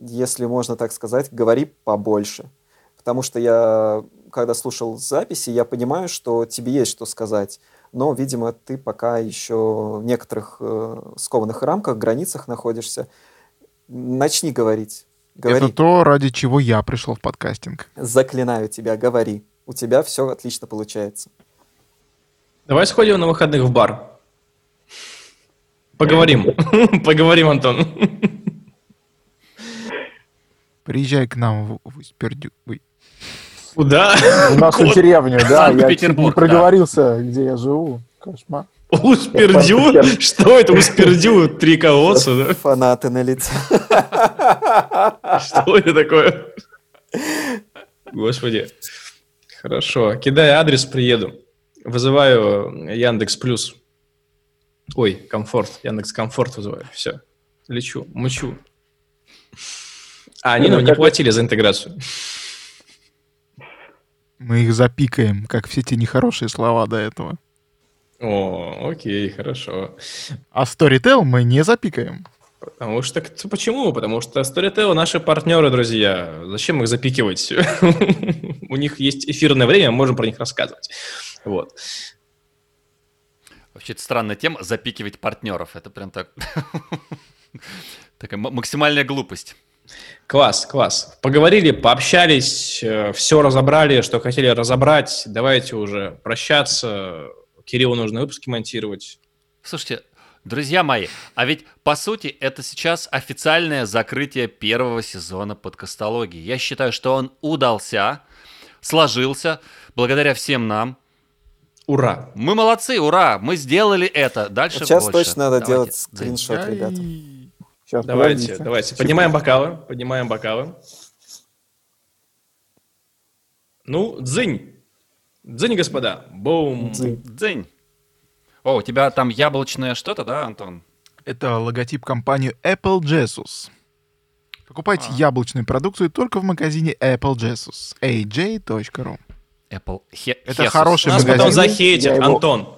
если можно так сказать, говори побольше. Потому что я, когда слушал записи, я понимаю, что тебе есть что сказать. Но, видимо, ты пока еще в некоторых э, скованных рамках, границах находишься. Начни говорить. Говори. Это то, ради чего я пришел в подкастинг. Заклинаю тебя, говори. У тебя все отлично получается. Давай сходим на выходных в бар. Поговорим. Поговорим, Антон. Приезжай к нам в, Успердю. Куда? В нашу деревню, да. Я не проговорился, где я живу. Кошмар. Успердю? Что это Успердю? Три колодца, да? Фанаты на лице. Что это такое? Господи. Хорошо. Кидай адрес, приеду. Вызываю Яндекс Плюс. Ой, комфорт. Яндекс Комфорт вызываю. Все. Лечу, мучу. А они нам не платили за интеграцию. Мы их запикаем, как все те нехорошие слова до этого. О, окей, хорошо. А Storytel мы не запикаем. Потому что... Почему? Потому что Storytel наши партнеры, друзья. Зачем их запикивать? У них есть эфирное время, можем про них рассказывать. Вот. Вообще, это странная тема, запикивать партнеров. Это прям так... Такая максимальная глупость. Класс, класс. Поговорили, пообщались, э, все разобрали, что хотели разобрать. Давайте уже прощаться. Кириллу нужно выпуски монтировать. Слушайте, друзья мои, а ведь по сути это сейчас официальное закрытие первого сезона подкастологии. Я считаю, что он удался, сложился благодаря всем нам. Ура! Мы молодцы, ура! Мы сделали это. Дальше Сейчас больше. точно надо Давайте. делать скриншот, ребята. Сейчас, давайте, подождите. давайте. Поднимаем бокалы, поднимаем бокалы. Ну, дзынь. Дзынь, господа. Бум. Дзынь. дзынь. О, у тебя там яблочное что-то, да, Антон? Это логотип компании Apple Jesus. Покупайте а. яблочную продукцию только в магазине Apple Jesus. aj.ru Apple He- Это Jesus. хороший Нас магазин. потом захейтит, его... Антон.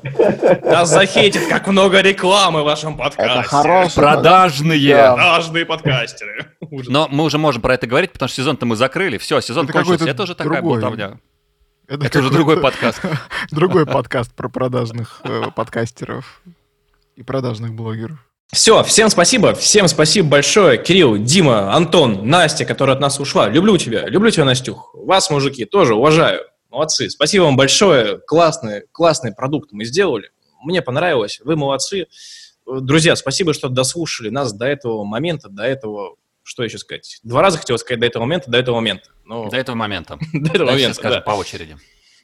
Нас захейтит, как много рекламы в вашем подкасте. Это хороший Продажные. Да. Продажные подкастеры. Но мы уже можем про это говорить, потому что сезон-то мы закрыли. Все, сезон это кончился. Это уже такая болтовня. Это, это уже другой подкаст. Другой подкаст про продажных э, подкастеров и продажных блогеров. Все, всем спасибо, всем спасибо большое. Кирилл, Дима, Антон, Настя, которая от нас ушла. Люблю тебя, люблю тебя, Настюх. Вас, мужики, тоже уважаю. Молодцы. Спасибо вам большое. Классный, классный продукт мы сделали. Мне понравилось. Вы молодцы. Друзья, спасибо, что дослушали нас до этого момента, до этого, что еще сказать? Два раза хотел сказать до этого момента, до этого момента. Но... До этого момента. до этого момента, скажем по очереди.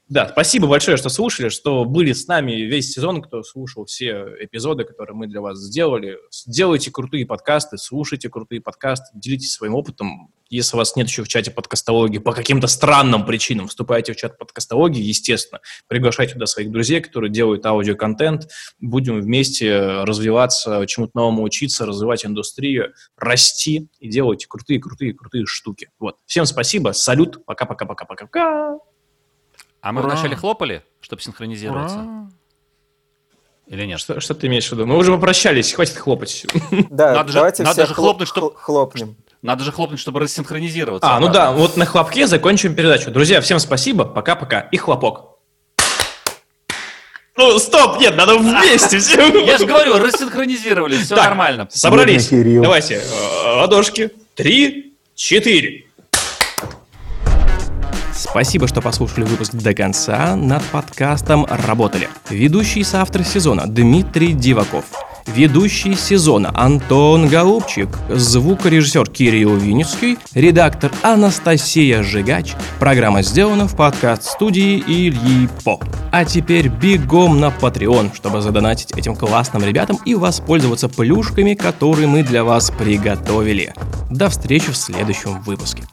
Да, спасибо большое, что слушали, что были с нами весь сезон, кто слушал все эпизоды, которые мы для вас сделали. Делайте крутые подкасты, слушайте крутые подкасты, делитесь своим опытом. Если у вас нет еще в чате подкастологии по каким-то странным причинам, вступайте в чат подкастологии, естественно. Приглашайте туда своих друзей, которые делают аудиоконтент. Будем вместе развиваться, чему-то новому учиться, развивать индустрию, расти и делать крутые-крутые-крутые штуки. Вот. Всем спасибо, салют, пока-пока-пока-пока-пока. А мы Ура! вначале хлопали, чтобы синхронизироваться? Ура! Или нет? Что, что ты имеешь в виду? Мы уже попрощались, хватит хлопать. Да, Надо же- давайте надо все же хлоп- хлопнуть, чтоб- хл- хлопнем. Надо же хлопнуть, чтобы рассинхронизироваться. А, ну обратно. да, вот на хлопке закончим передачу. Друзья, всем спасибо, пока-пока. И хлопок. Ну, стоп, нет, надо вместе все. Я же говорю, рассинхронизировали, все нормально. Собрались. Давайте, э, ладошки. Три, четыре. Спасибо, что послушали выпуск до конца. Над подкастом работали ведущий и соавтор сезона Дмитрий Диваков, ведущий сезона Антон Голубчик, звукорежиссер Кирилл Винницкий, редактор Анастасия Жигач. Программа сделана в подкаст-студии Ильи По. А теперь бегом на Patreon, чтобы задонатить этим классным ребятам и воспользоваться плюшками, которые мы для вас приготовили. До встречи в следующем выпуске.